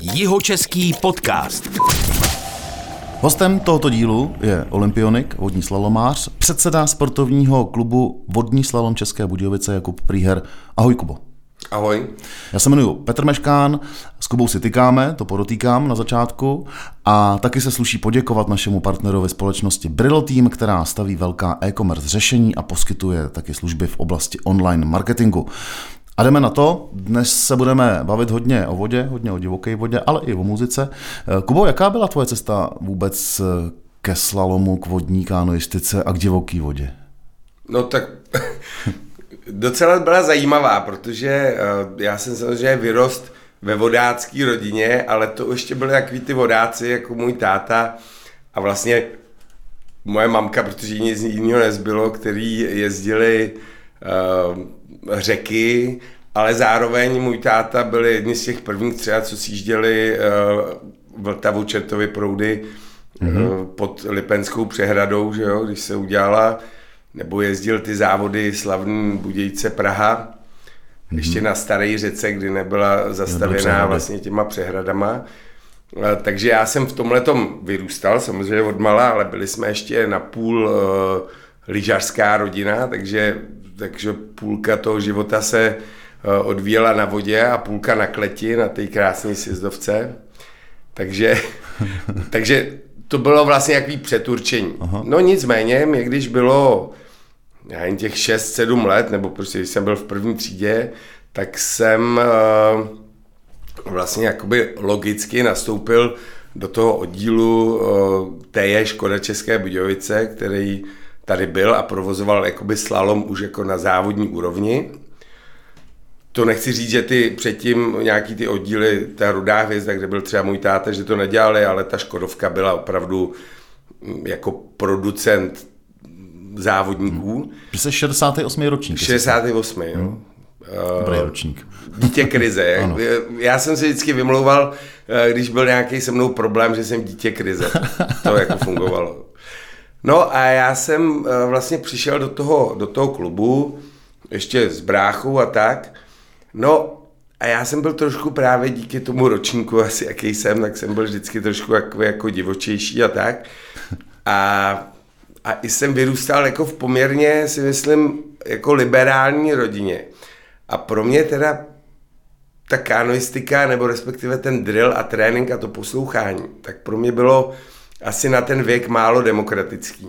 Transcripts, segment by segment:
Jihočeský podcast. Hostem tohoto dílu je olympionik, vodní slalomář, předseda sportovního klubu Vodní slalom České Budějovice Jakub Prýher. Ahoj Kubo. Ahoj. Já se jmenuji Petr Meškán, s Kubou si tykáme, to podotýkám na začátku, a taky se sluší poděkovat našemu partnerovi společnosti Brillo Team, která staví velká e-commerce řešení a poskytuje taky služby v oblasti online marketingu. A jdeme na to. Dnes se budeme bavit hodně o vodě, hodně o divoké vodě, ale i o muzice. Kubo, jaká byla tvoje cesta vůbec ke slalomu, k vodní kanoistice a k divoké vodě? No tak docela byla zajímavá, protože eh, já jsem samozřejmě vyrost ve vodácké rodině, ale to ještě byly takový ty vodáci, jako můj táta a vlastně moje mamka, protože nic jiného nezbylo, který jezdili řeky, ale zároveň můj táta byl jedni z těch prvních třeba, co sjížděli uh, Vltavu Čertovy proudy mm-hmm. pod Lipenskou přehradou, že jo, když se udělala, nebo jezdil ty závody slavný Budějce Praha, mm-hmm. ještě na staré řece, kdy nebyla zastavená vlastně těma přehradama. Uh, takže já jsem v tomhle vyrůstal, samozřejmě od mala, ale byli jsme ještě na půl uh, lyžařská rodina, takže takže půlka toho života se eh, odvíjela na vodě a půlka na kleti, na té krásné sjezdovce. Takže, takže to bylo vlastně jaký přeturčení. Aha. No nicméně, mě když bylo já jen těch 6-7 let, nebo prostě když jsem byl v první třídě, tak jsem uh, vlastně jakoby logicky nastoupil do toho oddílu uh, té Škoda České Budějovice, který tady byl a provozoval jakoby slalom už jako na závodní úrovni. To nechci říct, že ty předtím nějaký ty oddíly, ta rudá hvězda, kde byl třeba můj táta, že to nedělali, ale ta Škodovka byla opravdu mm, jako producent závodníků. Hmm. Jsi 68. ročník. 68. Jo. Hmm. Dobrý ročník. Dítě krize. Já jsem se vždycky vymlouval, eh, když byl nějaký se mnou problém, že jsem dítě krize. To jako fungovalo. No a já jsem eh, vlastně přišel do toho, do toho klubu, ještě s bráchou a tak. No a já jsem byl trošku právě díky tomu ročníku, asi jaký jsem, tak jsem byl vždycky trošku jako, jako divočejší a tak. A, a i jsem vyrůstal jako v poměrně, si myslím, jako liberální rodině. A pro mě teda ta kanoistika, nebo respektive ten drill a trénink a to poslouchání, tak pro mě bylo asi na ten věk málo demokratický.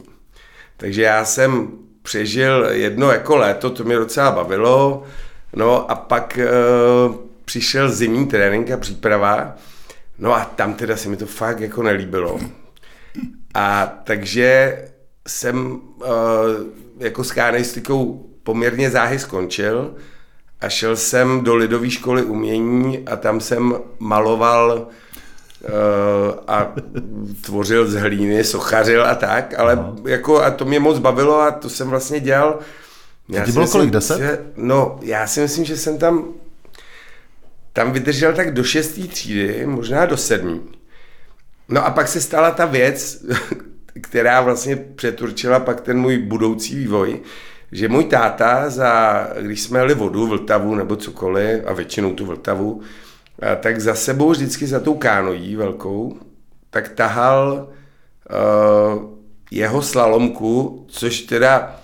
Takže já jsem přežil jedno jako léto, to mě docela bavilo, no a pak e, přišel zimní trénink a příprava, no a tam teda se mi to fakt jako nelíbilo. A takže jsem e, jako s kánejstikou poměrně záhy skončil a šel jsem do lidové školy umění a tam jsem maloval a tvořil z hlíny, sochařil a tak, ale no. jako a to mě moc bavilo a to jsem vlastně dělal. Já Ty bylo myslím, kolik, deset? Že, no, já si myslím, že jsem tam tam vydržel tak do šestý třídy, možná do sedmý. No a pak se stala ta věc, která vlastně přeturčila pak ten můj budoucí vývoj, že můj táta, za, když jsme jeli vodu, Vltavu nebo cokoliv, a většinou tu Vltavu, tak za sebou vždycky za tou kánojí velkou, tak tahal uh, jeho slalomku, což teda,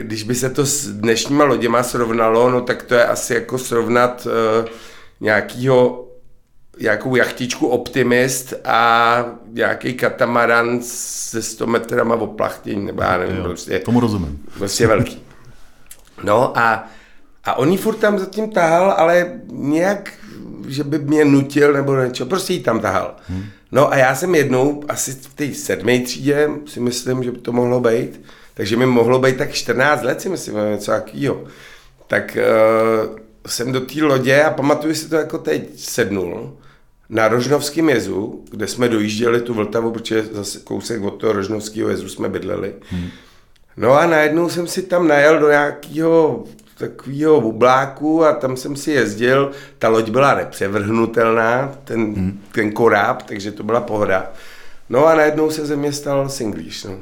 když by se to s dnešníma loděma srovnalo, no tak to je asi jako srovnat uh, nějakýho nějakou jachtičku Optimist a nějaký katamaran se 100 metrama oplachtění, nebo já nevím, jo, prostě. Tomu rozumím. Prostě velký. No a, a on furt tam zatím tahal, ale nějak že by mě nutil nebo něco, prostě jí tam tahal. Hmm. No a já jsem jednou, asi v té sedmé třídě, si myslím, že by to mohlo být, takže mi mohlo být tak 14 let, si myslím, něco takového. Tak uh, jsem do té lodě a pamatuju si to jako teď sednul na Rožnovském jezu, kde jsme dojížděli tu Vltavu, protože zase kousek od toho Rožnovského jezu jsme bydleli. Hmm. No a najednou jsem si tam najel do nějakého takového obláku a tam jsem si jezdil. Ta loď byla nepřevrhnutelná, ten, hmm. ten koráb, takže to byla pohoda. No a najednou se ze mě stal singlíš. No.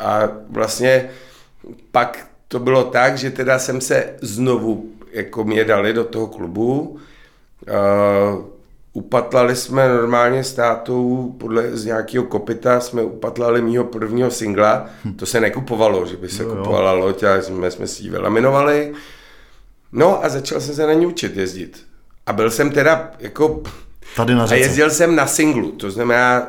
A vlastně pak to bylo tak, že teda jsem se znovu, jako mě dali do toho klubu, uh, upatlali jsme normálně s tátou, podle z nějakého kopita jsme upatlali mýho prvního singla. Hm. To se nekupovalo, že by se no, kupovala loď, ale jsme, jsme si ji vylaminovali. No a začal jsem se na ní učit jezdit. A byl jsem teda jako... Tady na A jezdil jsem na singlu, to znamená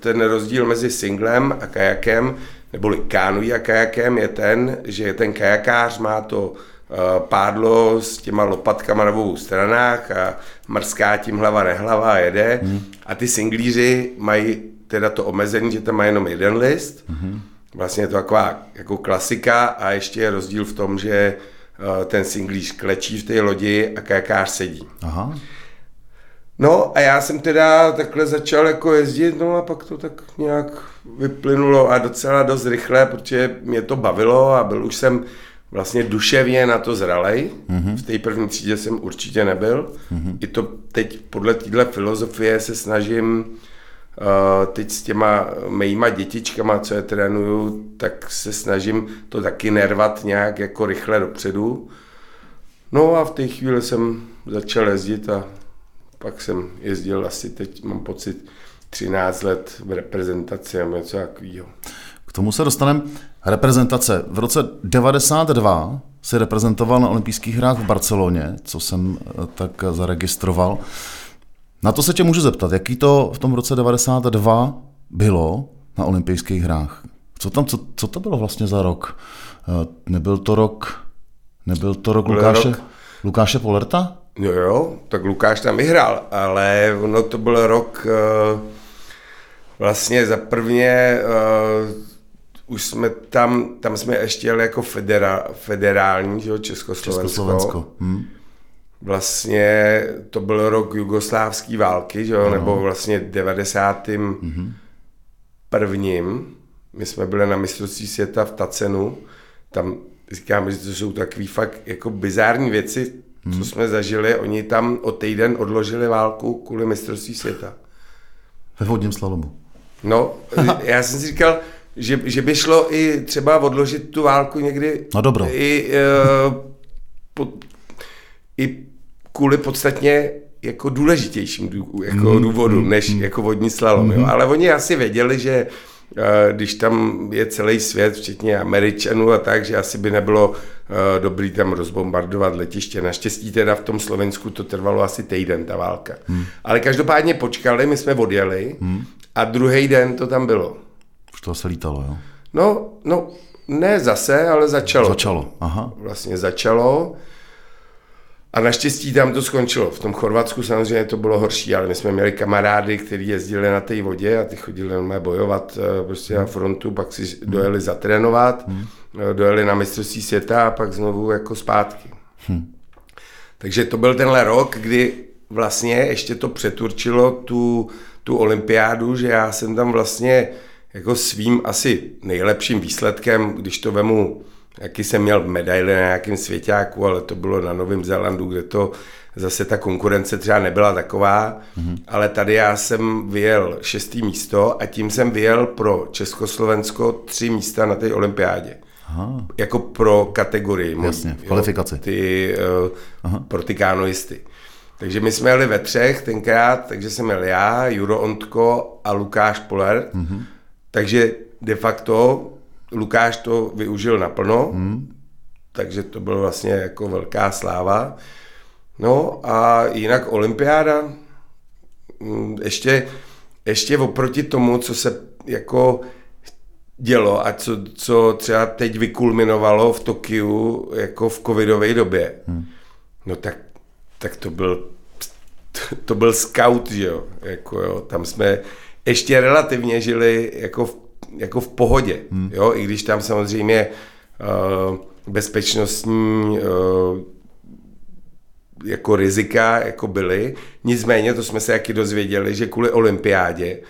ten rozdíl mezi singlem a kajakem, neboli kánují a kajakem je ten, že ten kajakář má to Eh, pádlo s těma lopatkama na obou stranách a mrská tím hlava nehlava a jede. Hmm. A ty singlíři mají teda to omezení, že tam má jenom jeden list. Hmm. Vlastně je to taková jako klasika a ještě je rozdíl v tom, že eh, ten singlíř klečí v té lodi a kajakář sedí. Aha. No a já jsem teda takhle začal jako jezdit, no a pak to tak nějak vyplynulo a docela dost rychle, protože mě to bavilo a byl už jsem vlastně duševně na to zralej. Mm-hmm. V té první třídě jsem určitě nebyl. Mm-hmm. I to teď podle téhle filozofie se snažím uh, teď s těma mýma dětičkama, co je trénuju, tak se snažím to taky nervat nějak jako rychle dopředu. No a v té chvíli jsem začal jezdit a pak jsem jezdil asi teď, mám pocit, 13 let v reprezentaci a něco takového. K tomu se dostaneme. Reprezentace. V roce 92 si reprezentoval na olympijských hrách v Barceloně, co jsem eh, tak zaregistroval. Na to se tě můžu zeptat, jaký to v tom roce 92 bylo na olympijských hrách? Co, tam, co, co to bylo vlastně za rok? Eh, nebyl to rok, nebyl to rok Lukáše, rok. Lukáše Polerta? Jo, jo, tak Lukáš tam vyhrál, ale ono to byl rok uh, vlastně za prvně uh, už jsme tam, tam jsme ještě jeli jako federa, federální, že jo, Československo. Československo. Hm. Vlastně to byl rok jugoslávské války, že jo, nebo vlastně 90. Mm-hmm. prvním. My jsme byli na mistrovství světa v Tacenu. Tam říkám, že to jsou takové fakt jako bizární věci, hmm. co mhm. jsme zažili. Oni tam o týden odložili válku kvůli mistrovství světa. Ve vodním slalomu. No, já jsem si říkal, že, že by šlo i třeba odložit tu válku někdy no dobro. I, uh, po, i kvůli podstatně jako důležitějším dů, jako mm, důvodům, mm, než mm. jako vodní slalom. Mm. Jo. Ale oni asi věděli, že uh, když tam je celý svět, včetně Američanů a tak, že asi by nebylo uh, dobrý tam rozbombardovat letiště. Naštěstí teda v tom Slovensku to trvalo asi týden, ta válka. Mm. Ale každopádně počkali, my jsme odjeli mm. a druhý den to tam bylo. Už to se lítalo, jo? No, no, ne zase, ale začalo. Začalo, aha. Vlastně začalo. A naštěstí tam to skončilo. V tom Chorvatsku samozřejmě to bylo horší, ale my jsme měli kamarády, kteří jezdili na té vodě a ty chodili normálně bojovat eh, prostě na frontu, pak si dojeli zatrénovat, hmm. dojeli na mistrovství světa a pak znovu jako zpátky. Hmm. Takže to byl tenhle rok, kdy vlastně ještě to přeturčilo tu, tu olympiádu, že já jsem tam vlastně jako svým asi nejlepším výsledkem, když to vemu, jaký jsem měl medaily na nějakém svěťáku, ale to bylo na Novém Zélandu, kde to zase ta konkurence třeba nebyla taková, mm-hmm. ale tady já jsem vyjel šestý místo a tím jsem vyjel pro Československo tři místa na té olympiádě. Aha. Jako pro kategorii. Jasně, v kvalifikaci. Jo, ty, uh, pro ty kánoisty. Takže my jsme jeli ve třech tenkrát, takže jsem jel já, Juro Ontko a Lukáš Poler. Mm-hmm. Takže de facto Lukáš to využil naplno, hmm. takže to bylo vlastně jako velká sláva. No a jinak olympiáda, mm, ještě, ještě oproti tomu, co se jako dělo a co, co třeba teď vykulminovalo v Tokiu jako v covidové době, hmm. no tak, tak to byl to byl scout, že jo, jako jo, tam jsme ještě relativně žili jako v, jako v pohodě, hmm. jo, i když tam samozřejmě uh, bezpečnostní uh, jako rizika jako byly. Nicméně, to jsme se taky dozvěděli, že kvůli olympiádě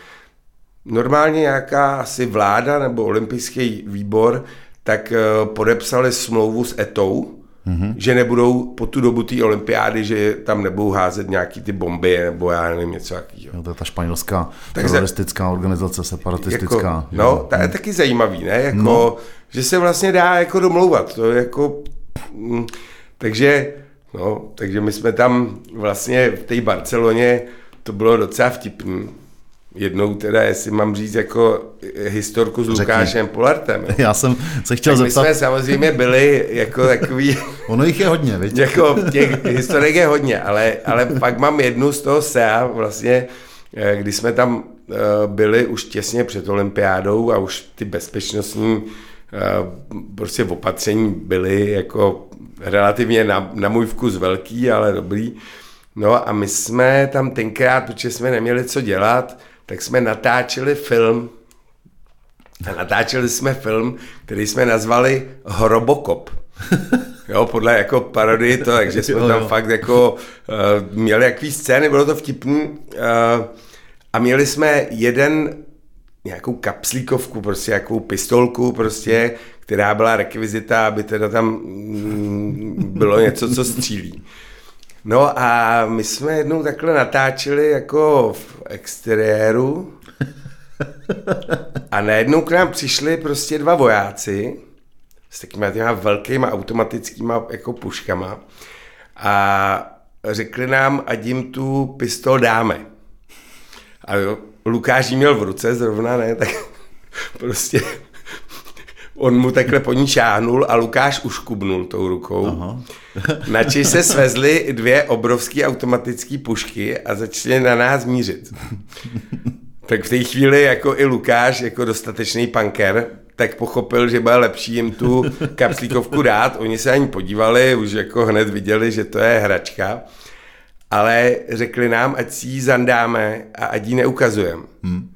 normálně nějaká asi vláda nebo olympijský výbor tak uh, podepsali smlouvu s ETou, mm-hmm. že nebudou po tu dobu té olympiády, že tam nebudou házet nějaký ty bomby nebo já nevím, něco takového. To je ta španělská tak teroristická se, organizace, separatistická. Jako, no, to je taky zajímavý, ne? Jako, no. Že se vlastně dá jako domlouvat. To je jako... Mm, takže, no, takže my jsme tam vlastně v té Barceloně to bylo docela vtipný. Jednou teda, jestli mám říct jako historku s Řekni. Lukášem Polartem. jo. Já jsem se chtěl Tak my zeptat, jsme samozřejmě byli jako takový, ono jich je hodně, viď? jako těch historik je hodně, ale, ale pak mám jednu z toho SEA vlastně, eh, kdy jsme tam eh, byli už těsně před olympiádou a už ty bezpečnostní eh, prostě opatření byly jako relativně na, na můj vkus velký, ale dobrý. No a my jsme tam tenkrát, protože jsme neměli co dělat, tak jsme natáčeli film a natáčeli jsme film, který jsme nazvali Hrobokop. Jo, podle jako parodii to, takže jsme Jo, tam jo. fakt jako uh, měli jaký scény, bylo to vtipný uh, a měli jsme jeden nějakou kapslíkovku, prostě nějakou pistolku prostě, která byla rekvizita, aby teda tam mm, bylo něco, co střílí. No a my jsme jednou takhle natáčeli jako v exteriéru a najednou k nám přišli prostě dva vojáci s takovými těma velkýma automatickýma jako puškama a řekli nám, ať jim tu pistol dáme. A jo, Lukáš ji měl v ruce zrovna, ne, tak prostě on mu takhle po ní šáhnul a Lukáš uškubnul tou rukou. Aha. Nači se svezly dvě obrovské automatické pušky a začaly na nás mířit. Tak v té chvíli jako i Lukáš, jako dostatečný punker, tak pochopil, že bude lepší jim tu kapslíkovku dát. Oni se ani podívali, už jako hned viděli, že to je hračka. Ale řekli nám, ať si ji zandáme a ať ji neukazujeme. Hmm.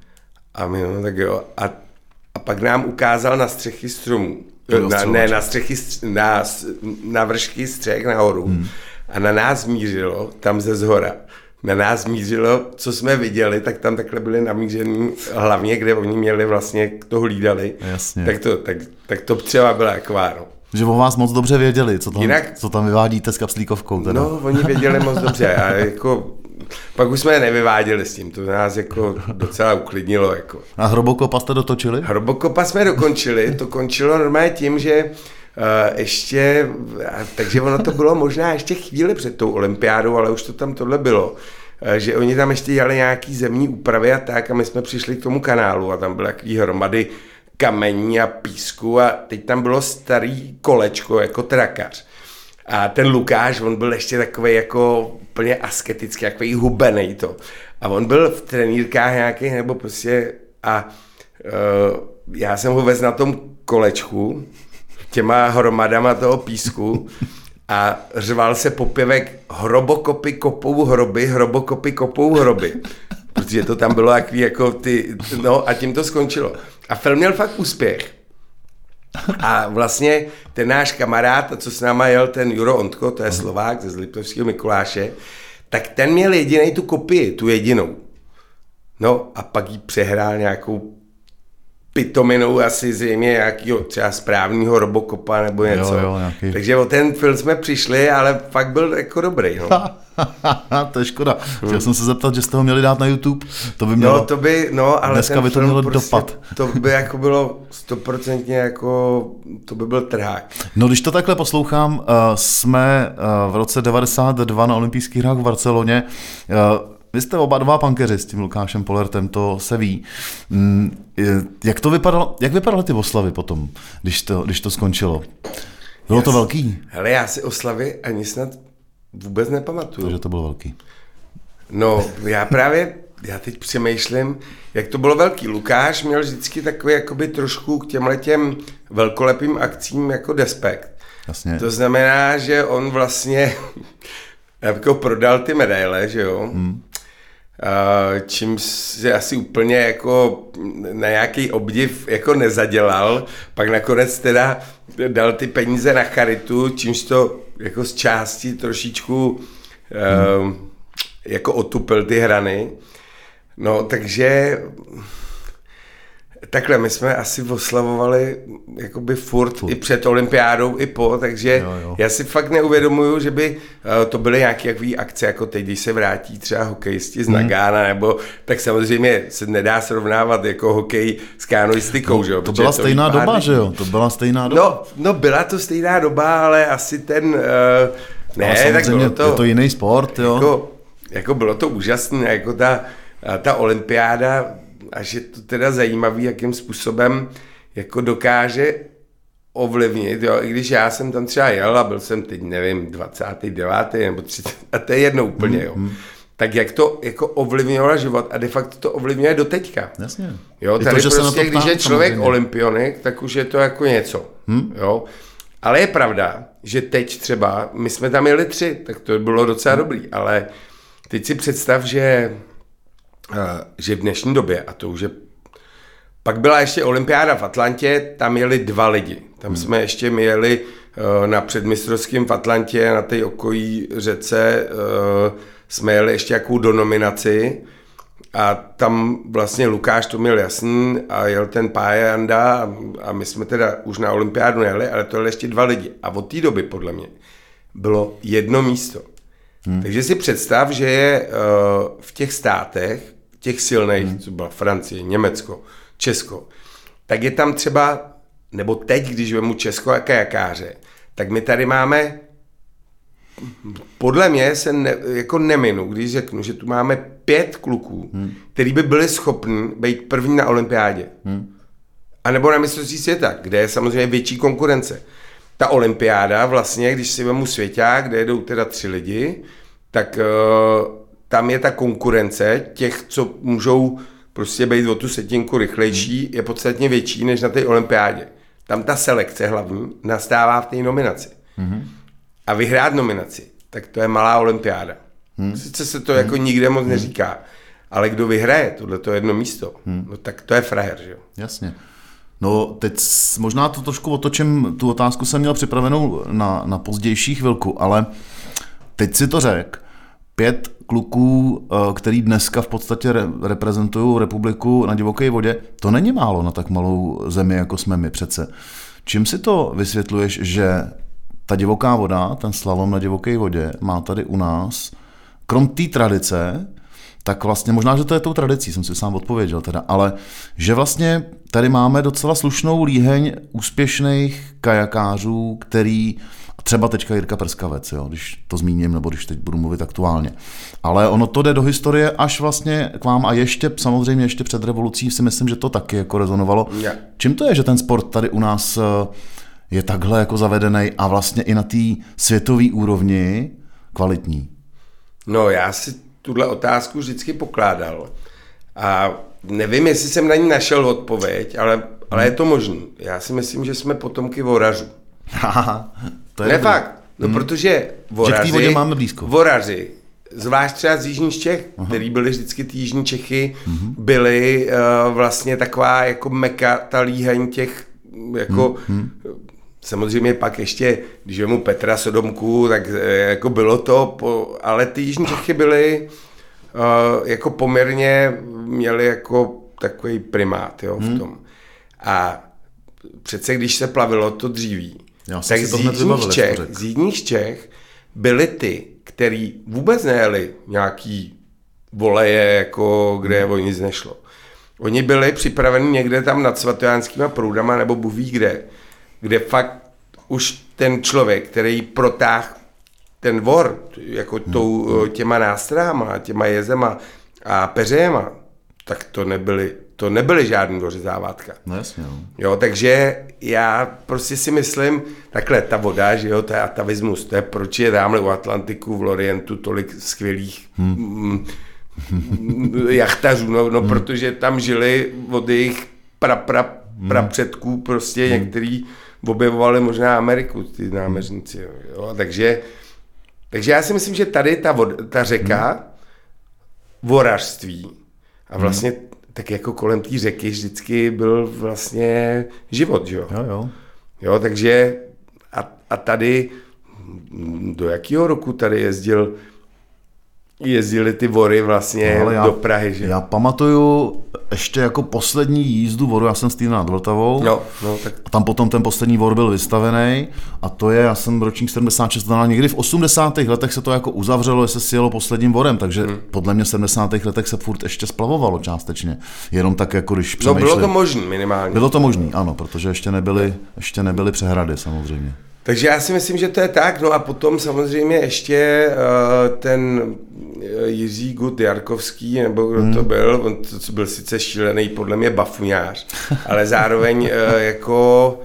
A my, no tak jo. A pak nám ukázal na střechy stromů. Na, ne, na střechy, stř- na, na vršky střech nahoru. Hmm. A na nás mířilo, tam ze zhora, na nás mířilo, co jsme viděli, tak tam takhle byli namířený hlavně, kde oni měli vlastně, to hlídali. Jasně. Tak to, tak, tak to třeba byla taková, no. Že o vás moc dobře věděli, co tam, Jinak- co tam vyvádíte s kapslíkovkou. Teda. No, oni věděli moc dobře a jako, pak už jsme je nevyváděli s tím, to nás jako docela uklidnilo, jako. A hrobokopa jste dotočili? Hrobokopa jsme dokončili, to končilo normálně tím, že uh, ještě, takže ono to bylo možná ještě chvíli před tou olympiádou, ale už to tam tohle bylo, uh, že oni tam ještě dělali nějaký zemní úpravy a tak a my jsme přišli k tomu kanálu a tam byly takový hromady kamení a písku a teď tam bylo starý kolečko jako trakař. A ten Lukáš, on byl ještě takový jako úplně asketický, takový hubený to. A on byl v trenýrkách nějakých, nebo prostě a uh, já jsem ho vezl na tom kolečku těma hromadama toho písku a řval se popěvek hrobokopy kopou hroby, hrobokopy kopou hroby. Protože to tam bylo jaký jako ty, no a tím to skončilo. A film měl fakt úspěch. A vlastně ten náš kamarád, co s náma jel, ten Juro Ondko, to je Slovák ze Zliptovského Mikuláše, tak ten měl jediný tu kopii, tu jedinou. No a pak jí přehrál nějakou pitominou asi zřejmě nějakého třeba správného robokopa nebo něco. Jo, jo, nějaký. Takže o ten film jsme přišli, ale fakt byl jako dobrý. No. to je škoda. Chtěl jsem se zeptat, že jste ho měli dát na YouTube. To by mělo... No to by, no, ale Dneska by to mělo prostě, dopad. To by jako bylo stoprocentně jako, to by byl trhák. No když to takhle poslouchám, uh, jsme uh, v roce 92 na olympijských hrách v Barceloně. Uh, vy jste oba dva pankeři s tím Lukášem Polertem, to se ví. Mm, jak to vypadalo, jak vypadaly ty oslavy potom, když to, když to skončilo? Bylo to Jas- velký? Hele, já si oslavy ani snad vůbec nepamatuju. Takže to bylo velký. No, já právě, já teď přemýšlím, jak to bylo velký. Lukáš měl vždycky takový jakoby trošku k těmhle těm velkolepým akcím jako despekt. Jasně. To znamená, že on vlastně jako prodal ty medaile, že jo? Hmm. Čím si asi úplně jako na nějaký obdiv jako nezadělal, pak nakonec teda dal ty peníze na charitu, čímž to jako z části trošičku hmm. jako otupil ty hrany. No, takže Takhle, my jsme asi oslavovali jakoby furt, furt. i před olympiádou, i po, takže Jo, jo. já si fakt neuvědomuju, že by uh, to byly nějaké jaký akce, jako teď, když se vrátí třeba hokejisti z Nagána, nebo tak samozřejmě se nedá srovnávat jako hokej s kanoistikou, že jo? To byla stejná pár doba, že jo? To byla stejná doba. No, no, byla to stejná doba, ale asi ten, uh, Ale ne, tak samozřejmě bylo to, je to jiný sport, jo. jako, jako bylo to úžasné, jako ta, ta olympiáda, až je to teda zajímavý, jakým způsobem jako dokáže ovlivnit, jo, i když já jsem tam třeba jel a byl jsem teď, nevím, 29. nebo 30, a to je jedno úplně, jo. Mm-hmm. Tak jak to jako ovlivňovalo život a de facto to ovlivňuje do teďka. Jasně. Jo, tady to, prostě, když je člověk samozřejmě. olympionik, tak už je to jako něco, hmm? jo. Ale je pravda, že teď třeba, my jsme tam jeli tři, tak to bylo docela hmm. dobrý, ale teď si představ, že, že v dnešní době, a to už je pak byla ještě olympiáda v Atlantě, tam jeli dva lidi. Tam hmm. jsme ještě měli uh, na předmistrovském v Atlantě, na té okolí řece, uh, jsme jeli ještě jakou do nominaci a tam vlastně Lukáš to měl jasný a jel ten Pája Janda a, my jsme teda už na olympiádu nejeli, ale to jeli ještě dva lidi. A od té doby, podle mě, bylo jedno místo. Hmm. Takže si představ, že je v těch státech, těch silných, hmm. co byla Francie, Německo, Česko, tak je tam třeba, nebo teď, když vemu Česko a kajakáře, tak my tady máme, podle mě se ne, jako neminu, když řeknu, že tu máme pět kluků, hmm. který by byli schopni být první na olympiádě. Hmm. A nebo na mistrovství světa, kde je samozřejmě větší konkurence. Ta olympiáda vlastně, když si vemu svěťák, kde jedou teda tři lidi, tak uh, tam je ta konkurence těch, co můžou prostě být o tu setinku rychlejší, je podstatně větší než na té olympiádě. Tam ta selekce hlavní nastává v té nominaci. Mm-hmm. A vyhrát nominaci, tak to je malá olympiáda. Mm. Sice se to mm. jako nikde moc mm. neříká, ale kdo vyhraje tohle to jedno místo, mm. no tak to je frajer, že jo? Jasně. No teď možná to trošku otočím, tu otázku jsem měl připravenou na, na pozdější chvilku, ale teď si to řek, pět kluků, eh, který dneska v podstatě reprezentují republiku na divoké vodě, to není málo na tak malou zemi, jako jsme my přece. Čím si to vysvětluješ, že ta divoká voda, ten slalom na divoké vodě, má tady u nás, krom té tradice, tak vlastně možná, že to je tou tradicí, jsem si sám odpověděl teda, ale že vlastně tady máme docela slušnou líheň úspěšných kajakářů, který Třeba teďka Jirka Prskavec, jo, když to zmíním, nebo když teď budu mluvit aktuálně. Ale ono to jde do historie až vlastně k vám a ještě, samozřejmě ještě před revolucí si myslím, že to taky jako rezonovalo. Yeah. Čím to je, že ten sport tady u nás eh, je takhle jako zavedený a vlastně i na té světové úrovni kvalitní? No já si tuhle otázku vždycky pokládal a nevím, jestli jsem na ní našel odpověď, ale, ale je to možné. Já si myslím, že jsme potomky vorařů. To je ne dobrý. fakt, no hmm. protože voraři, vodě máme blízko. voraři, zvlášť třeba z Jižních Čech, Aha. který byli vždycky ty Jižní Čechy, hmm. byly uh, vlastně taková jako meka, ta líheň těch jako hmm. Samozřejmě pak ještě, když mu Petra Sodomku, tak eh, jako bylo to, po, ale ty Jižní Čechy byly uh, jako poměrně, měly jako takový primát jo, v hmm. tom. A přece když se plavilo to dříví, já tak z jižních, Čech, z jižních Čech byly ty, který vůbec nejeli nějaký voleje, jako kde hmm. o nic nešlo. Oni byli připraveni někde tam nad svatojánskýma proudama nebo buví kde, kde fakt už ten člověk, který protáh ten vor, jako hmm. tou, hmm. těma nástrahama, těma jezema a peřejema, tak to nebyly to nebyly žádný dořezávátka. No jasně, no. Jo, takže já prostě si myslím, takhle ta voda, že jo, to je atavismus, to je proč je tamhle u Atlantiku v Lorientu tolik skvělých hmm. jachtařů, no, no hmm. protože tam žili od jejich pra, pra, hmm. pra předků prostě hmm. některý objevovali možná Ameriku, ty námeřníci, jo, jo, takže takže já si myslím, že tady ta, voda, ta řeka hmm. vorařství a vlastně hmm tak jako kolem té řeky vždycky byl vlastně život, že jo? Jo, jo. Jo, takže a, a tady do jakého roku tady jezdil jezdili ty vory vlastně no, já, do Prahy, že? Já pamatuju ještě jako poslední jízdu voru, já jsem stýl nad Vltavou. Jo, no, tak... A tam potom ten poslední vor byl vystavený a to je, já jsem ročník 76, znamená někdy v 80. letech se to jako uzavřelo, že se sjelo posledním vorem, takže hmm. podle mě v 70. letech se furt ještě splavovalo částečně. Jenom tak jako když No bylo to možné minimálně. Bylo to možné, ano, protože ještě nebyly, ještě nebyly přehrady samozřejmě. Takže já si myslím, že to je tak. No a potom samozřejmě ještě uh, ten eh, Jiří Gut Jarkovský, nebo kdo hmm. to byl, on to byl sice šílený, podle mě bafuňář, ale zároveň uh, jako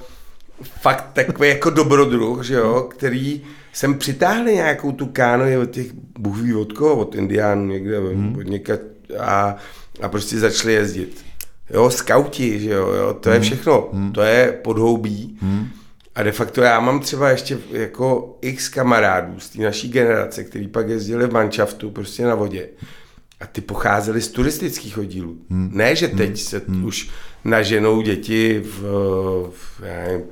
fakt takový jako dobrodruh, že jo, který jsem přitáhli nějakou tu káno od těch bůh ví od koho, od indiánů někde, hmm. od něka, a, a prostě začali jezdit. Jo, skauti, že jo, jo to je hmm. všechno, hmm. to je podhoubí. Hmm. A de facto já mám třeba ještě jako x kamarádů z té naší generace, který pak jezdili v manšaftu prostě na vodě. A ty pocházeli z turistických oddílů. Hmm. Ne, že teď hmm. se hmm. už naženou děti v, v, já nevím,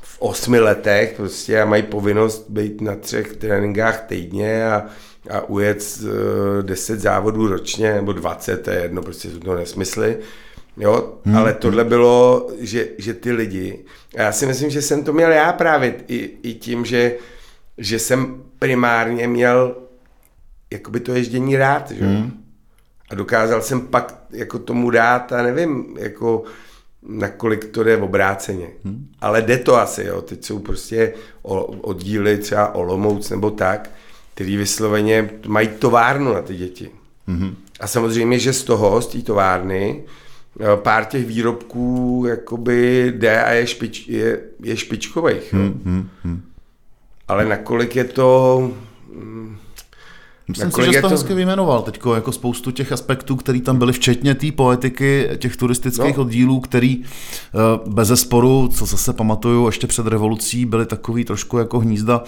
v osmi letech prostě a mají povinnost být na třech tréninkách týdně a, a ujet uh, 10 závodů ročně, nebo 20, to je jedno, prostě jsou to nesmysly. Jo, hmm. ale tohle bylo, že, že ty lidi, a já si myslím, že jsem to měl já právě i, i tím, že, že jsem primárně měl jakoby to ježdění rád, že? Hmm. A dokázal jsem pak jako tomu dát, a nevím, jako nakolik to jde obráceně. Hmm. Ale jde to asi, jo. Teď jsou prostě oddíly třeba Olomouc nebo tak, který vysloveně mají továrnu na ty děti. Hmm. A samozřejmě, že z toho, z té továrny, pár těch výrobků jakoby jde a je, špič, je, je špičkových. Hmm, hmm, hmm. Ale nakolik je to... Mm, Myslím si, že jsi to hezky vyjmenoval teď jako spoustu těch aspektů, které tam byly, včetně té poetiky těch turistických no. oddílů, který eh, bez zesporu, co zase pamatuju ještě před revolucí, byly takový trošku jako hnízda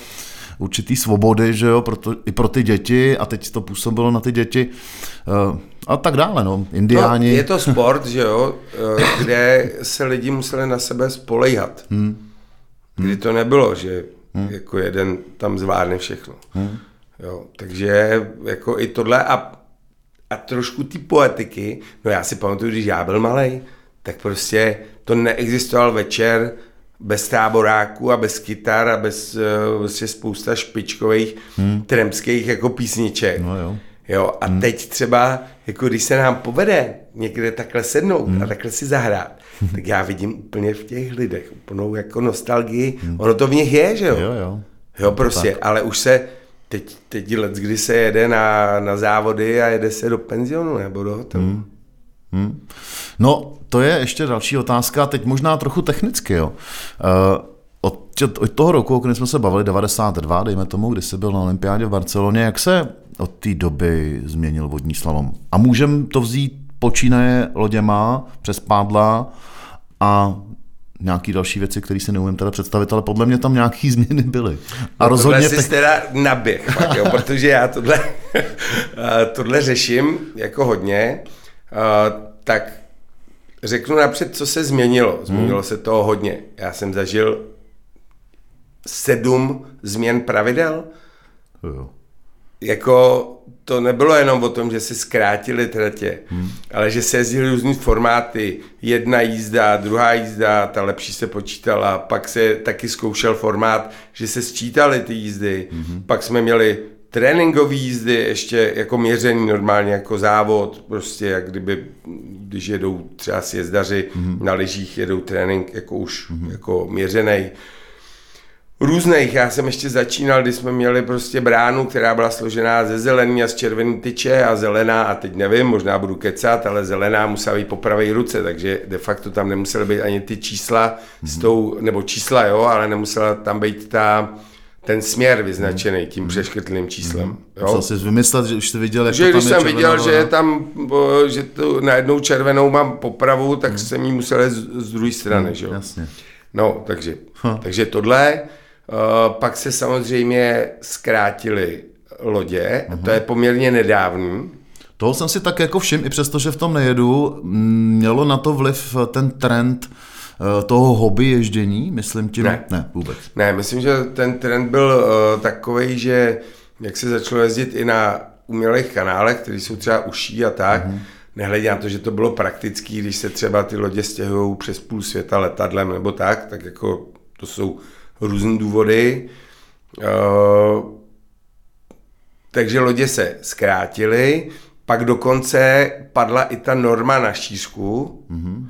určitý svobody, že jo, proto, i pro ty děti a teď to působilo na ty děti eh, a tak dále, no, indiáni. No, je to sport, že jo, eh, kde se lidi museli na sebe spolejhat. Hmm. Kdy to nebylo, že hmm. jako jeden tam zvládne všechno. Hmm. Jo, takže jako i tohle a, a trošku ty poetiky, no já si pamatuju, když já byl malý, tak prostě to neexistoval večer bez táboráků a bez kytar a bez vlastně spousta špičkových hmm. tremských jako písniček. No jo. Jo, a hmm. teď třeba, jako když se nám povede někde takhle sednout hmm. a takhle si zahrát, tak já vidím úplně v těch lidech úplnou jako nostalgii. Hmm. Ono to v nich je, že jo? Jo, jo. Jo, prostě, tak. ale už se, teď, teď let, kdy se jede na, na závody a jede se do penzionu nebo do hotelu. Hmm. Hmm. No, to je ještě další otázka, teď možná trochu technicky, jo. Uh, od, od toho roku, o kterém jsme se bavili, 92, dejme tomu, kdy jsi byl na olympiádě v Barceloně, jak se od té doby změnil vodní slalom? A můžeme to vzít počínaje loděma přes pádla a nějaký další věci, které si neumím teda představit, ale podle mě tam nějaký změny byly. A no, rozhodně tohle jsi teda naběh, fakt, jo, protože já tohle, tohle řeším jako hodně, tak řeknu napřed, co se změnilo. Změnilo hmm. se to hodně. Já jsem zažil sedm změn pravidel. Jo. Jako to nebylo jenom o tom, že se zkrátili tratě, hmm. ale že se jezdili různý formáty. Jedna jízda, druhá jízda, ta lepší se počítala. Pak se taky zkoušel formát, že se sčítaly ty jízdy. Hmm. Pak jsme měli tréninkové jízdy, ještě jako měření normálně jako závod, prostě jak kdyby, když jedou třeba sjezdaři mm-hmm. na lyžích, jedou trénink jako už mm-hmm. jako měřený různých. Já jsem ještě začínal, když jsme měli prostě bránu, která byla složená ze zelený a z červený tyče a zelená, a teď nevím, možná budu kecat, ale zelená musela být po pravé ruce, takže de facto tam nemusely být ani ty čísla mm-hmm. s tou, nebo čísla jo, ale nemusela tam být ta, ten směr vyznačený tím mhm. přeškrtlým číslem. Mhm. Jo? Musel jsi vymyslet, že už jsi viděl, jak že to tam když je jsem viděl, že je tam, že tu najednou červenou mám popravu, tak hmm. jsem ji musel z, z druhé strany. Hmm, že jo? Jasně. No, takže, huh. takže tohle. Uh, pak se samozřejmě zkrátily lodě, uh-huh. to je poměrně nedávný. Toho jsem si tak jako všim, i přesto, že v tom nejedu, mělo na to vliv ten trend toho hobby ježdění, myslím tím? Ne. ne, vůbec. Ne, myslím, že ten trend byl uh, takový, že jak se začalo jezdit i na umělých kanálech, které jsou třeba uší a tak, uh-huh. nehledě na to, že to bylo praktický, když se třeba ty lodě stěhují přes půl světa letadlem nebo tak, tak jako to jsou různé důvody. Uh, takže lodě se zkrátily, pak dokonce padla i ta norma na šířku, mm-hmm.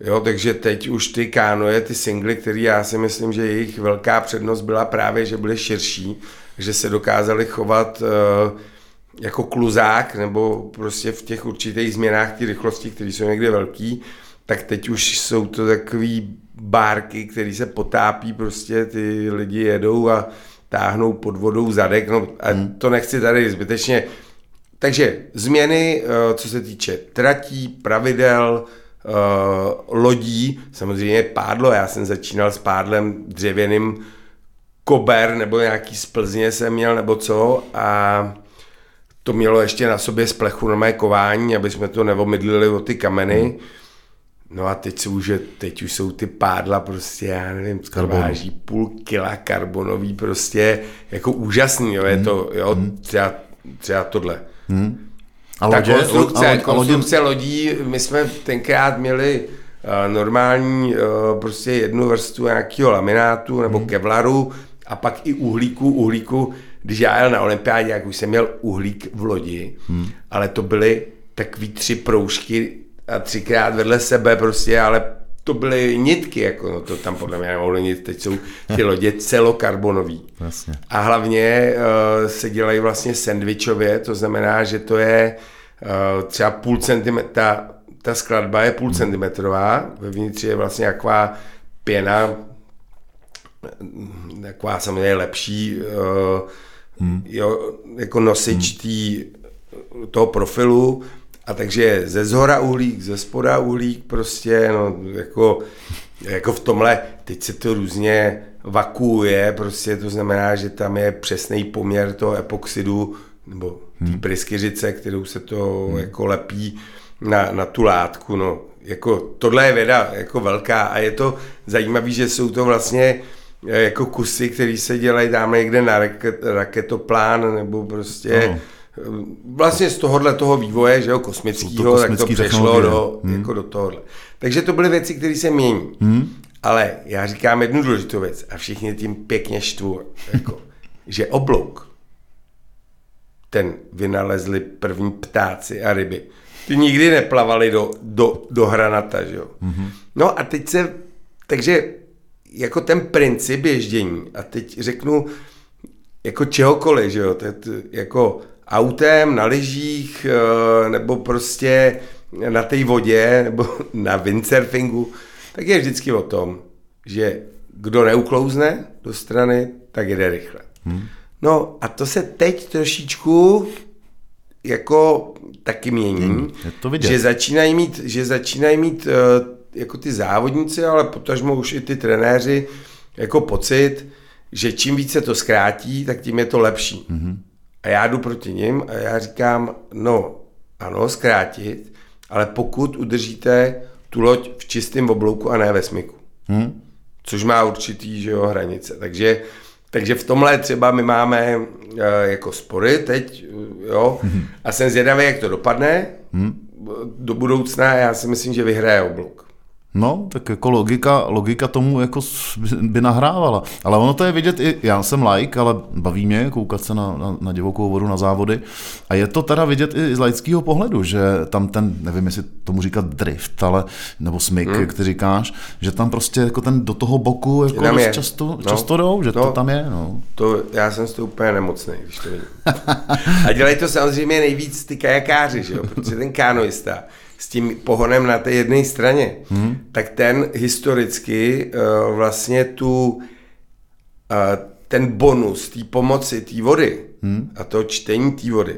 Jo, takže teď už ty kánoje, ty singly, které já si myslím, že jejich velká přednost byla právě, že byly širší, že se dokázali chovat uh, jako kluzák, nebo prostě v těch určitých změnách ty rychlosti, které jsou někde velký, tak teď už jsou to takový bárky, které se potápí, prostě ty lidi jedou a táhnou pod vodou zadek, no a hmm. to nechci tady zbytečně. Takže změny, eh, co se týče tratí, pravidel, eh, lodí, samozřejmě pádlo, já jsem začínal s pádlem dřevěným kober, nebo nějaký z Plzně jsem měl, nebo co, a to mělo ještě na sobě splechu na mé kování, aby jsme to neomydlili o ty kameny. Hmm. No a teď jsou, že teď už jsou ty pádla prostě, já nevím, váží půl kila karbonový prostě, jako úžasný, jo, je hmm. to, jo, hmm. třeba, třeba tohle. Hmm. A lodě, Ta konstrukce, a, a, konstrukce lodí, my jsme tenkrát měli uh, normální uh, prostě jednu vrstvu nějakého laminátu nebo hmm. kevlaru a pak i uhlíku, uhlíku, když já jel na olympiádě, jak už jsem měl uhlík v lodi, hmm. ale to byly takový tři proužky a třikrát vedle sebe prostě, ale to byly nitky, jako no to tam podle mě nemohlo nic, teď jsou ty lodě celokarbonový. Jasně. A hlavně uh, se dělají vlastně sandvičově, to znamená, že to je uh, třeba půl centimetra, ta, ta skladba je půl hmm. centimetrová, vevnitř je vlastně taková pěna, taková samozřejmě lepší, uh, hmm. jo, jako nosič hmm. tý, toho profilu, a takže ze zhora uhlík, ze spoda uhlík, prostě, no, jako, jako v tomhle, teď se to různě vakuuje, prostě to znamená, že tam je přesný poměr toho epoxidu, nebo té hmm. pryskyřice, kterou se to hmm. jako lepí na, na tu látku, no. Jako, tohle je věda jako velká a je to zajímavé, že jsou to vlastně eh, jako kusy, které se dělají tam někde na raket, raketoplán nebo prostě no vlastně z tohohle toho vývoje, že jo, kosmického, tak to přešlo do, hmm. jako do tohohle. Takže to byly věci, které se mění. Hmm. Ale já říkám jednu důležitou věc a všichni tím pěkně štvu, jako, že oblouk, ten vynalezli první ptáci a ryby. Ty nikdy neplavali do, do, do hranata, že jo. Hmm. No a teď se, takže jako ten princip ježdění, a teď řeknu jako čehokoliv, že jo, to, to, jako autem, na lyžích, eh, nebo prostě na té vodě, nebo na windsurfingu, tak je vždycky o tom, že kdo neuklouzne do strany, tak jede rychle. Hmm. No a to se teď trošičku jako taky mění, hmm, to vidět. že začínají mít, že začínají mít uh, jako ty závodníci, ale potažmo už i ty trenéři jako pocit, že čím více to zkrátí, tak tím je to lepší. Hmm. A já jdu proti ním a já říkám, no ano, zkrátit, ale pokud udržíte tu loď v čistém oblouku a ne ve smyku. Hmm. Což má určitý že jo, hranice. Takže, takže v tomhle třeba my máme uh, jako spory teď, jo, hmm. a jsem zvědavý, jak to dopadne hmm. do budoucna. Já si myslím, že vyhraje oblouk. No, tak jako logika, logika tomu jako by nahrávala. Ale ono to je vidět i, já jsem like, ale baví mě koukat se na, na, na divokou vodu, na závody. A je to teda vidět i z laického pohledu, že tam ten, nevím, jestli tomu říkat drift, ale, nebo smyk, hmm. jak ty říkáš, že tam prostě jako ten do toho boku jako je. často, no. často jdou, že to, to tam je. No. To, já jsem z toho úplně nemocný, když to vidím. A dělají to samozřejmě nejvíc ty kajakáři, že jo? protože ten kánoista s tím pohonem na té jedné straně, hmm. tak ten historicky uh, vlastně tu uh, ten bonus té pomoci té vody hmm. a to čtení té vody,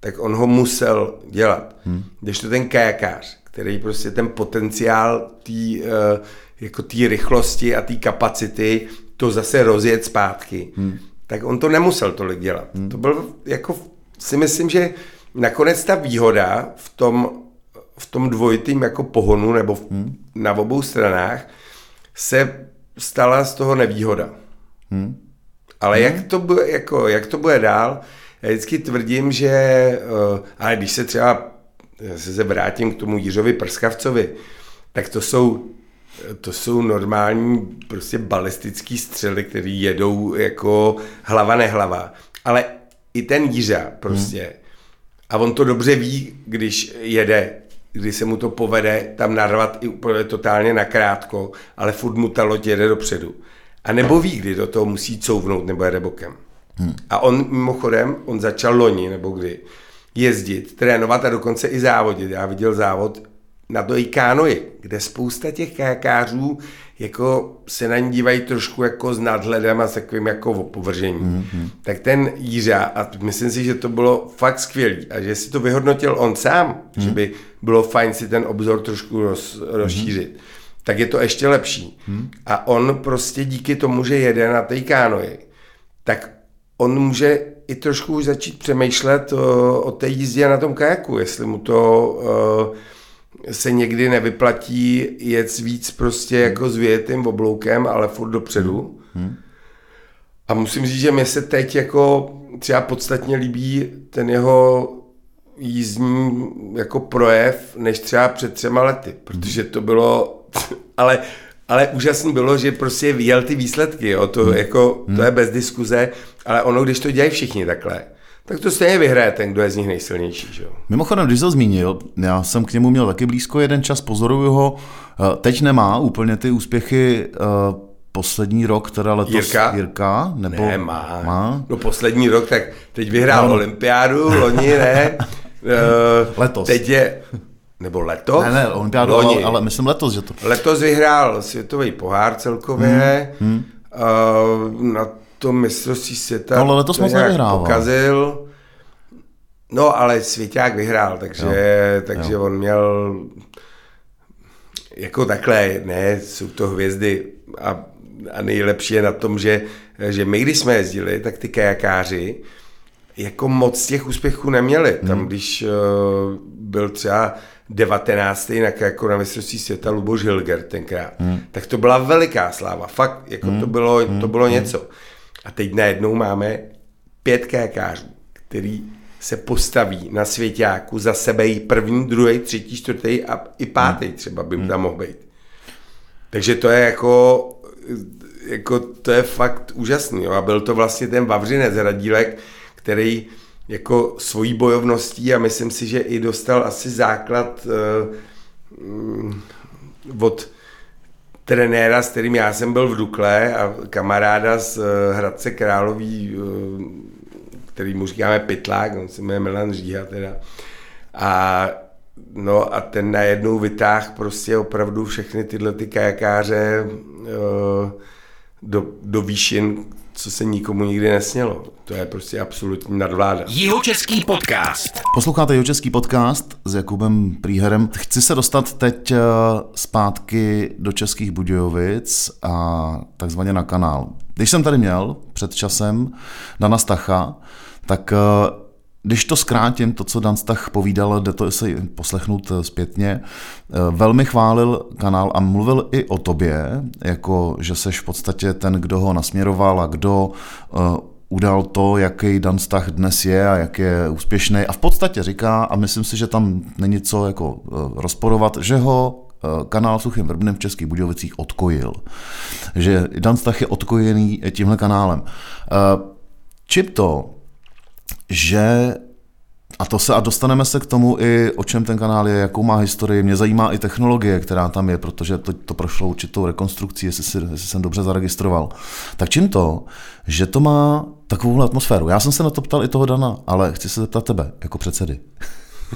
tak on ho musel dělat. Hmm. Když to ten kajakář, který prostě ten potenciál té uh, jako té rychlosti a té kapacity to zase rozjet zpátky, hmm. tak on to nemusel tolik dělat. Hmm. To byl jako si myslím, že nakonec ta výhoda v tom v tom dvojitým jako pohonu nebo v, hmm. na obou stranách se stala z toho nevýhoda. Hmm. Ale hmm. jak, to bude, jako, jak to bude dál, já vždycky tvrdím, že, uh, ale když se třeba, se, se vrátím k tomu Jiřovi Prskavcovi, tak to jsou, to jsou normální prostě balistický střely, které jedou jako hlava nehlava. Ale i ten Jiřa prostě, hmm. a on to dobře ví, když jede kdy se mu to povede tam narvat i úplně totálně nakrátko, ale furt mu ta loď jede dopředu. A nebo ví, kdy do toho musí couvnout nebo jede bokem. Hmm. A on mimochodem, on začal loni nebo kdy jezdit, trénovat a dokonce i závodit. Já viděl závod na to i kánoji, kde spousta těch kajakářů jako se na ní dívají trošku jako s nadhledem a s takovým jako opovržením. Mm-hmm. Tak ten Jířa, a myslím si, že to bylo fakt skvělý a že si to vyhodnotil on sám, mm-hmm. že by bylo fajn si ten obzor trošku roz, rozšířit, mm-hmm. tak je to ještě lepší. Mm-hmm. A on prostě díky tomu, že jede na té kánoji, tak on může i trošku už začít přemýšlet o, o té jízdě na tom kajaku, jestli mu to uh, se někdy nevyplatí jet víc prostě hmm. jako s větým obloukem, ale furt dopředu. Hmm. A musím říct, že mě se teď jako třeba podstatně líbí ten jeho jízdní jako projev, než třeba před třema lety, protože to bylo, ale, ale úžasný bylo, že prostě jel ty výsledky, jo, to, hmm. jako, to je bez diskuze, ale ono, když to dělají všichni takhle, tak to stejně vyhraje ten, kdo je z nich nejsilnější. Že? Mimochodem, když to zmínil, já jsem k němu měl taky blízko jeden čas, pozoruju ho, eh, teď nemá úplně ty úspěchy eh, poslední rok, teda letos Jirka? Jirka nebo ne, má. má. No poslední rok, tak teď vyhrál no. olympiádu, loni ne. uh, letos. Teď je, nebo letos? Ne, ne, olympiádu, loni. Ale, ale myslím letos, že to... Letos vyhrál světový pohár celkově. Hmm. Hmm. Uh, na to mistrovství světa no, ale letos moc nevyhrával. pokazil. No, ale Svěťák vyhrál, takže, jo. takže jo. on měl jako takhle, ne, jsou to hvězdy a, a nejlepší je na tom, že, že my, když jsme jezdili, tak ty kajakáři jako moc těch úspěchů neměli. Hmm. Tam, když uh, byl třeba 19. Na, jako na mistrovství světa Luboš Hilger tenkrát, hmm. tak to byla veliká sláva. Fakt, jako hmm. to bylo, to hmm. bylo hmm. něco. A teď najednou máme pět kajakářů, který se postaví na svěťáku za sebe i první, druhý, třetí, čtvrtý a i pátý hmm. třeba by mu tam mohl být. Takže to je jako, jako to je fakt úžasný. Jo? A byl to vlastně ten Vavřinec Radílek, který jako svojí bojovností a myslím si, že i dostal asi základ uh, od trenéra, s kterým já jsem byl v Dukle a kamaráda z eh, Hradce Králový, eh, který mu říkáme Pytlák, on se jmenuje Milan Říha teda. A No a ten najednou vytáh prostě opravdu všechny tyhle ty kajakáře eh, do, do výšin, co se nikomu nikdy nesnělo. To je prostě absolutní nadvláda. Jihočeský podcast. Posloucháte Jihočeský podcast s Jakubem Príherem. Chci se dostat teď eh, zpátky do Českých Budějovic a takzvaně na kanál. Když jsem tady měl před časem Dana Stacha, tak eh, když to zkrátím, to, co Dan Stach povídal, jde to se poslechnout eh, zpětně, eh, velmi chválil kanál a mluvil i o tobě, jako že seš v podstatě ten, kdo ho nasměroval a kdo uh, udal to, jaký Dan Stach dnes je a jak je úspěšný. A v podstatě říká, a myslím si, že tam není co jako rozporovat, že ho kanál Suchým Vrbnem v Českých Budějovicích odkojil. Že Dan Stach je odkojený tímhle kanálem. Čím to, že a to se a dostaneme se k tomu i o čem ten kanál je, jakou má historii. Mě zajímá i technologie, která tam je, protože to, to prošlo určitou rekonstrukcí, jestli, si, jestli jsem dobře zaregistroval. Tak čím to, že to má takovou atmosféru? Já jsem se na to ptal i toho Dana, ale chci se zeptat tebe, jako předsedy.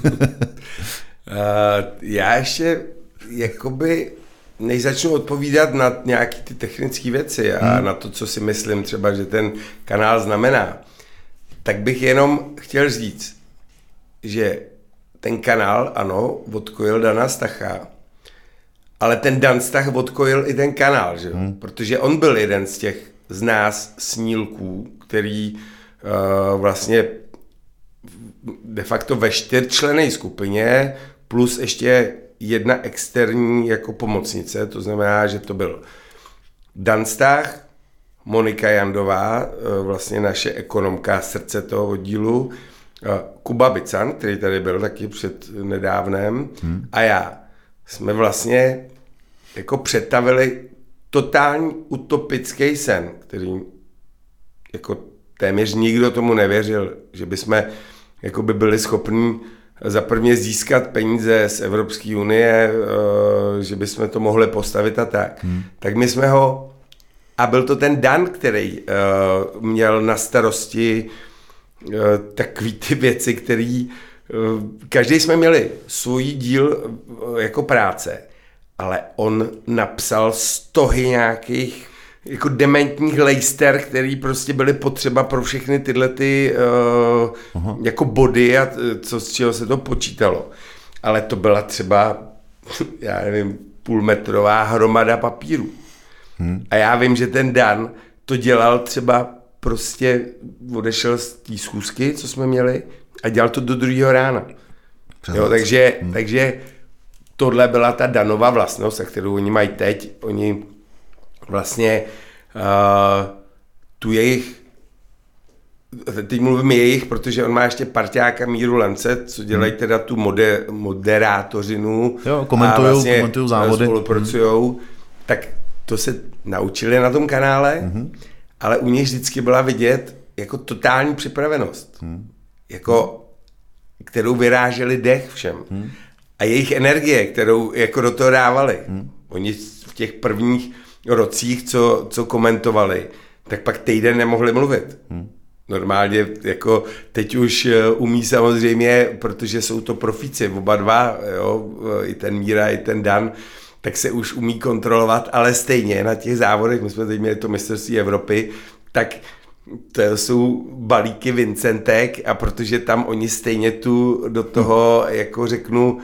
uh, já ještě jakoby než začnu odpovídat na nějaké ty technické věci a hmm. na to, co si myslím třeba, že ten kanál znamená, tak bych jenom chtěl říct, že ten kanál, ano, odkojil Dana Stacha, ale ten Dan Stach odkojil i ten kanál, že? Hmm. protože on byl jeden z těch z nás snílků, který uh, vlastně de facto ve čtyřčlené skupině plus ještě jedna externí jako pomocnice, to znamená, že to byl Dan Stach, Monika Jandová, eh, vlastně naše ekonomka srdce toho oddílu, eh, Kuba Bican, který tady byl taky před nedávnem, hmm. a já jsme vlastně jako představili totální utopický sen, který jako téměř nikdo tomu nevěřil, že bychom jako by byli schopni za prvně získat peníze z Evropské unie, eh, že bychom to mohli postavit a tak. Hmm. Tak my jsme ho, a byl to ten Dan, který uh, měl na starosti uh, takový ty věci, který uh, každý jsme měli svůj díl uh, jako práce, ale on napsal stohy nějakých jako dementních lejster, který prostě byly potřeba pro všechny tyhle ty uh, jako body a co z čeho se to počítalo. Ale to byla třeba, já nevím, půlmetrová hromada papíru. Hmm. A já vím, že ten Dan to dělal třeba prostě, odešel z té schůzky, co jsme měli, a dělal to do druhého rána. Jo, takže, hmm. takže tohle byla ta Danova vlastnost, kterou oni mají teď. Oni vlastně uh, tu jejich teď mluvím jejich, protože on má ještě parťáka Míru Lence, co dělají hmm. teda tu mode, moderátořinu. Jo, komentujou, vlastně komentujou závody. Spolupracujou. Hmm. Tak to se naučili na tom kanále, hmm. ale u nich vždycky byla vidět jako totální připravenost. Hmm. Jako, kterou vyráželi dech všem. Hmm. A jejich energie, kterou jako do toho dávali. Hmm. Oni v těch prvních rocích, co, co komentovali, tak pak týden nemohli mluvit. Hmm. Normálně, jako teď už eh, umí samozřejmě, protože jsou to profíci, oba dva, jo, i ten Míra, i ten Dan, tak se už umí kontrolovat, ale stejně na těch závodech, my jsme teď měli to mistrovství Evropy, tak to jsou balíky Vincentek a protože tam oni stejně tu do toho, jako řeknu,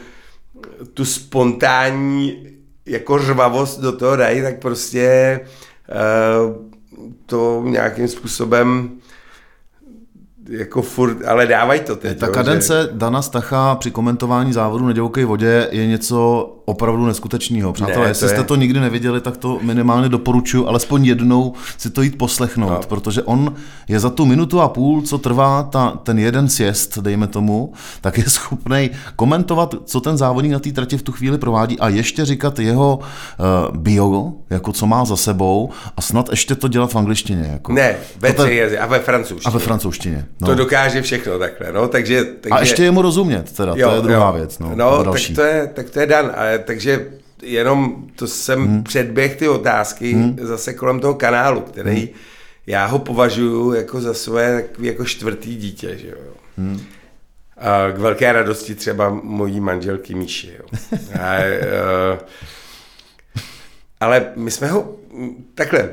tu spontánní jako řvavost do toho dají, tak prostě uh, to nějakým způsobem jako furt, ale dávají to teď. Ta kadence že... Dana Stacha při komentování závodu na divoké vodě je něco opravdu neskutečného. Přátelé, ne, jestli je... jste to nikdy neviděli, tak to minimálně doporučuji, alespoň jednou si to jít poslechnout, no. protože on je za tu minutu a půl, co trvá ta, ten jeden sjezd, dejme tomu, tak je schopný komentovat, co ten závodník na té trati v tu chvíli provádí a ještě říkat jeho uh, bio, jako co má za sebou a snad ještě to dělat v angličtině. Jako. Ne, ve třech jazycích a ve francouzštině. A ve francouzštině. No. To dokáže všechno takhle, no, takže, takže... A ještě je mu rozumět, teda, jo, to je druhá jo. věc. No, no tak, to je, tak to je dan, ale takže jenom to jsem hmm. předběh ty otázky hmm. zase kolem toho kanálu, který hmm. já ho považuji jako za své jako čtvrtý dítě, že jo. Hmm. A k velké radosti třeba mojí manželky Míši, jo. A, uh, ale my jsme ho takhle,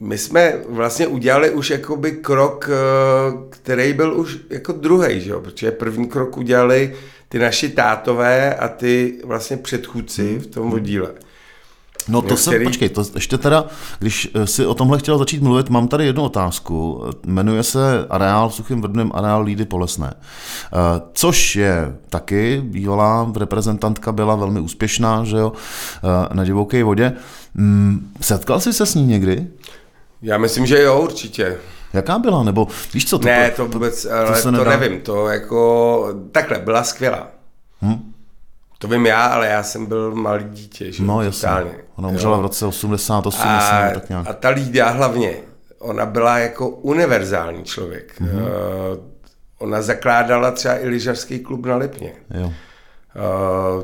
my jsme vlastně udělali už jakoby krok, eh, který byl už jako druhý, že jo? protože první krok udělali ty naši tátové a ty vlastně předchůdci v tom oddíle. No to se, který... počkej, to ještě teda, když eh, si o tomhle chtěl začít mluvit, mám tady jednu otázku. Jmenuje se areál v Suchým Vrbnem, areál Lídy Polesné. Eh, což je taky bývalá reprezentantka, byla velmi úspěšná, že jo, na divoké vodě. Mm, setkal jsi se s ní někdy? Já myslím, že jo, určitě. Jaká byla? Nebo víš co? To, ne, to vůbec, to, ale to, to nevím. To jako, takhle, byla skvělá. Hm? To vím já, ale já jsem byl malý dítě, že? No jasně, Totálně, ona umřela v roce 88, a, myslím, tak nějak. A ta Lídia hlavně, ona byla jako univerzální člověk. Mm-hmm. Uh, ona zakládala třeba i lyžařský klub na Lipně. Jo. Uh,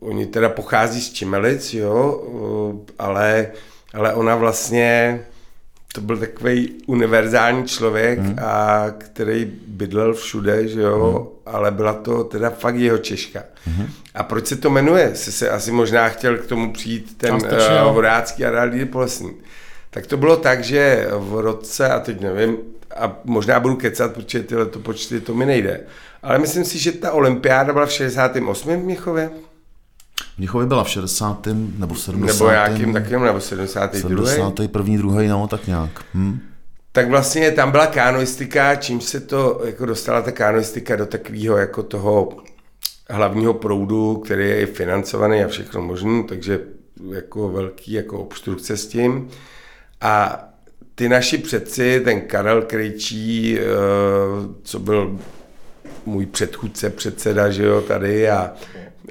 oni teda pochází z Čimelic, jo, uh, ale, ale ona vlastně to byl takový univerzální člověk, hmm. a který bydlel všude, že jo, hmm. ale byla to teda fakt jeho Češka. Hmm. A proč se to jmenuje? Jsi se asi možná chtěl k tomu přijít ten uh, vodácký a Polesný. Tak to bylo tak, že v roce, a teď nevím, a možná budu kecat, protože tyhle to počty to mi nejde, ale myslím si, že ta olympiáda byla v 68. v Měchově. Mnichově byla v 60. nebo 70. Nebo nějakým takovým, nebo 72. 71. druhý, no tak nějak. Hm. Tak vlastně tam byla kanoistika, čím se to jako dostala ta kanoistika do takového jako toho hlavního proudu, který je financovaný a všechno možné, takže jako velký jako obstrukce s tím. A ty naši předci, ten Karel Krejčí, eh, co byl můj předchůdce, předseda, že jo, tady a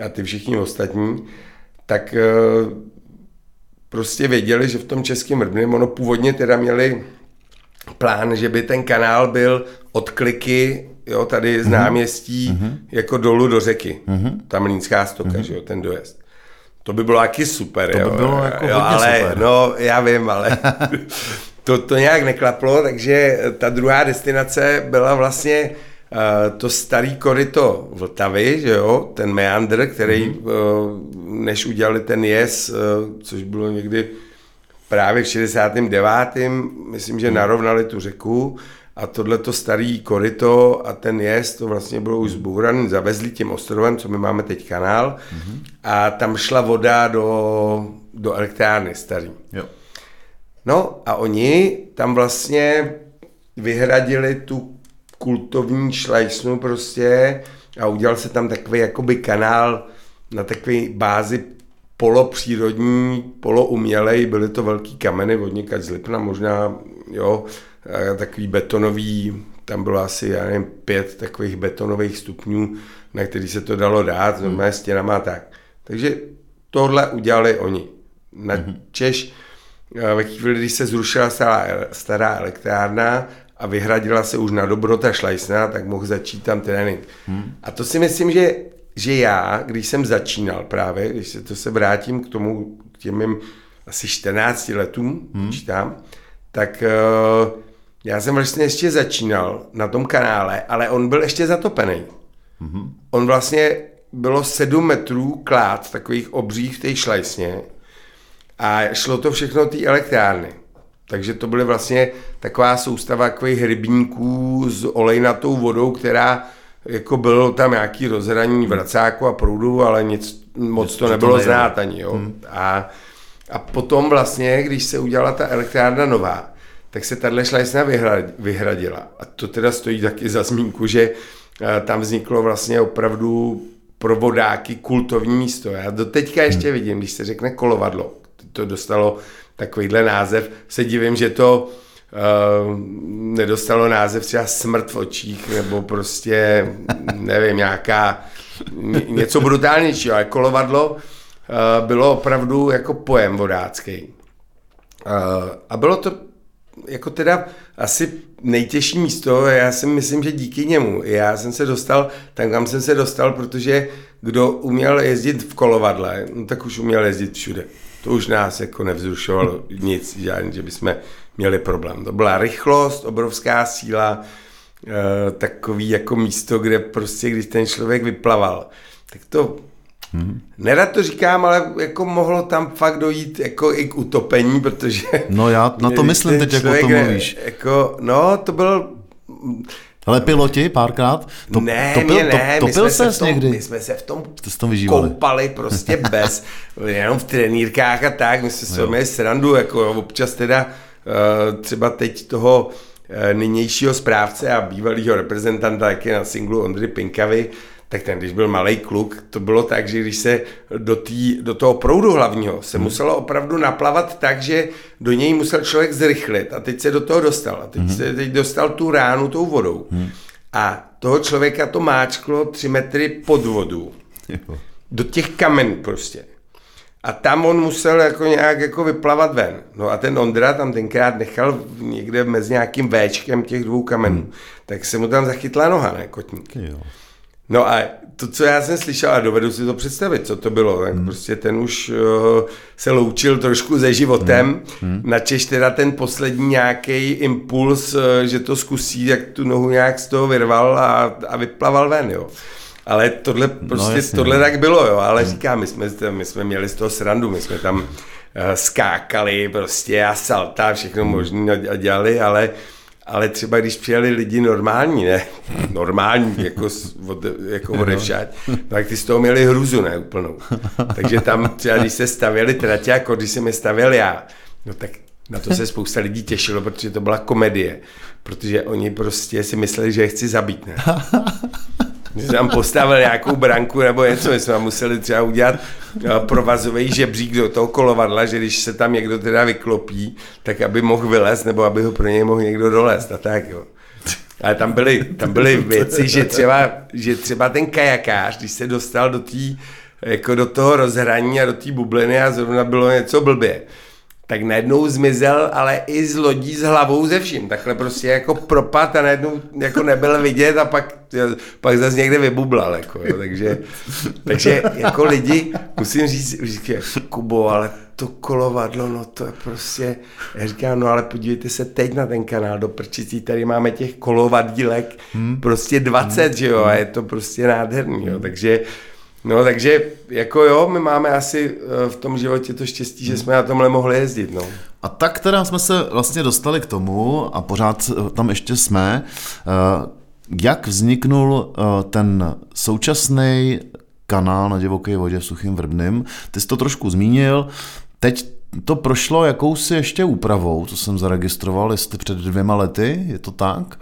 a ty všichni ostatní, tak eh, prostě věděli, že v tom českém Vrbně, ono původně teda měli plán, že by ten kanál byl od kliky, jo, tady z Mhm. náměstí, mm-hmm. jako dolů do řeky. Mm-hmm. Ta mlínská stoka, mm-hmm. že jo, ten dojezd. To by bylo taky super, To by jo. bylo jako jo, hodně ale, super. No, já vím, ale to, to nějak neklaplo, takže ta druhá destinace byla vlastně to starý koryto Vltavy, že jo, ten meandr, který, Mhm. uh, než udělali ten jez, uh, což bylo někdy právě v 69. myslím, že narovnali tu řeku a tohle to starý koryto a ten jezd, to vlastně bylo už zbouraný, zavezli tím ostrovem, co my máme teď kanál mm-hmm. a tam šla voda do, do elektrárny starý. Jo. No a oni tam vlastně vyhradili tu kultovní šlajsnu prostě a udělal se tam takový jakoby kanál na takové bázi polopřírodní, poloumělej, byly to velký kameny od z Lipna, možná, jo, takový betonový, tam bylo asi, já nevím, pět takových betonových stupňů, na který se to dalo dát, normálně stěnama a tak. Takže tohle udělali oni. Na Češ, eh, ve chvíli, když se zrušila stará, stará elektrárna a vyhradila se už na dobro ta šlajsna, tak mohl začít tam trénink. A to si myslím, že, že já, když jsem začínal právě, když se to se vrátím k tomu, k těm mým asi 14 letům, hmm. čítám, tak uh, já jsem vlastně ještě začínal na tom kanále, ale on byl ještě zatopený. Mm-hmm. On vlastně bylo 7 metrů klát takových obřích v té šlajsně a šlo to všechno té elektrárny. Takže to byly vlastně taková soustava takových rybníků s olejnatou vodou, která jako bylo tam nějaký rozhraní vracáku a proudu, ale nic moc to to nebylo nejde. znát ani. Jo? Hmm. A, a potom vlastně, když se udělala ta elektrárna nová, tak se tahle šlajsna vyhra- vyhradila. A to teda stojí taky za zmínku, že eh, tam vzniklo vlastně opravdu pro vodáky kultovní místo. Já do teďka ještě vidím, když se řekne kolovadlo, to dostalo takovýhle název, se divím, že to uh, nedostalo název třeba smrt v očích, nebo prostě, nevím, nějaká, ně- něco brutálnějšího, ale kolovadlo uh, bylo opravdu jako pojem vodácký. Uh, a bylo to jako teda asi nejtěžší místo, já si myslím, že díky němu. Já jsem se dostal tam, kam jsem se dostal, protože kdo uměl jezdit v kolovadle, no tak už uměl jezdit všude. To už nás jako nevzrušovalo nic, žádný, že bychom měli problém. To byla rychlost, obrovská síla, eh, takový jako místo, kde prostě, když ten člověk vyplaval, tak to Hmm. Nerad to říkám, ale jako mohlo tam fakt dojít jako i k utopení, protože... No já na to myslím teď, jak o tom mluvíš. Jako, no, to byl... Ale piloti párkrát? To, ne, to, mě ne, to, my, to pil jsme se v tom, někdy? my jsme se v tom se tom koupali prostě bez, jenom v trenýrkách a tak, my jsme se měli srandu, jako občas teda eh, třeba teď toho eh, nynějšího správce a bývalého reprezentanta, jak je na singlu Ondry Pinkavy, tak ten, když byl malý kluk, to bylo tak, že když se do, tý, do toho proudu hlavního se hmm. muselo opravdu naplavat tak, že do něj musel člověk zrychlit a teď se do toho dostal. A teď hmm. se teď dostal tu ránu tou vodou. Hmm. A toho člověka to máčklo tři metry pod vodu. Jo. Do těch kamen prostě. A tam on musel jako nějak jako vyplavat ven. No a ten Ondra tam tenkrát nechal někde mezi nějakým Včkem těch dvou kamenů. Hmm. Tak se mu tam zachytla noha, ne, kotník. Jo. No a to, co já jsem slyšel, a dovedu si to představit, co to bylo, tak hmm. prostě ten už uh, se loučil trošku se životem, hmm. načež teda ten poslední nějaký impuls, uh, že to zkusí, jak tu nohu nějak z toho vyrval a, a vyplaval ven, jo. Ale tohle prostě, no, jasně, tohle no. tak bylo, jo, ale hmm. říkám, my jsme, my jsme měli z toho srandu, my jsme tam uh, skákali prostě a salta, všechno možné a dělali, ale ale třeba když přijeli lidi normální, ne, normální, jako, od, jako odevšať, tak ty z toho měli hruzu, ne, úplnou. Takže tam třeba, když se stavěli tratě, jako když jsem je stavěl já, no tak na to se spousta lidí těšilo, protože to byla komedie, protože oni prostě si mysleli, že je chci zabít, ne. Jsem tam postavil nějakou branku nebo něco, my jsme museli třeba udělat eh, provazový žebřík do toho kolovadla, že když se tam někdo teda vyklopí, tak aby mohl vylézt, nebo aby ho pro něj mohl někdo dolézt a tak jo. Ale tam byly, tam byly věci, že třeba, že třeba ten kajakář, když se dostal do tý, jako do toho rozhraní a do té bubliny a zrovna bylo něco blbě, tak najednou zmizel, ale i z lodí s hlavou ze vším. Takhle prostě jako propad a najednou jako nebyl vidět a pak, pak zase někde vybublal. Jako, jo. Takže, takže jako lidi, musím říct, říct Kubo, ale to kolovadlo, no to je prostě, já říkám, no ale podívejte se teď na ten kanál do prčicí, tady máme těch kolovadílek hmm. prostě 20, hmm. že jo, a je to prostě nádherný, jo, takže No takže jako jo, my máme asi eh, v tom životě to štěstí, že jsme na tomhle mohli jezdit. No. A tak teda jsme se vlastně dostali k tomu a pořád eh, tam ještě jsme, eh, jak vzniknul ten současný kanál na divoké vodě v Suchým Vrbným. Ty jsi to trošku zmínil, teď to prošlo jakousi ještě úpravou, co jsem zaregistroval, jestli před dvěma lety, je to tak?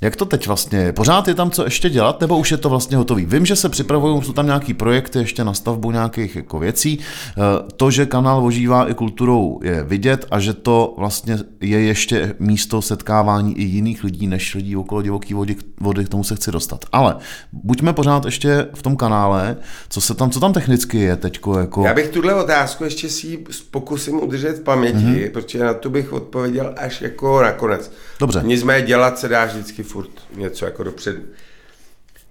Jak to teď vlastně je? Pořád je tam co ještě dělat, nebo už je to vlastně hotový? Vím, že se připravují, jsou tam nějaký projekty ještě na stavbu nějakých jako věcí. Eh, to, že kanál ožívá i kulturou, je vidět a že to vlastně je ještě místo setkávání i jiných lidí, než lidí okolo divoké vody, vody, k tomu se chci dostat. Ale buďme pořád ještě v tom kanále, co se tam, co tam technicky je teď? Jako... Já bych tuhle otázku ještě si pokusím udržet v paměti, mm-hmm. protože na to bych odpověděl až jako nakonec. Dobře. Nicméně dělat se dá vždycky furt něco jako dopředu.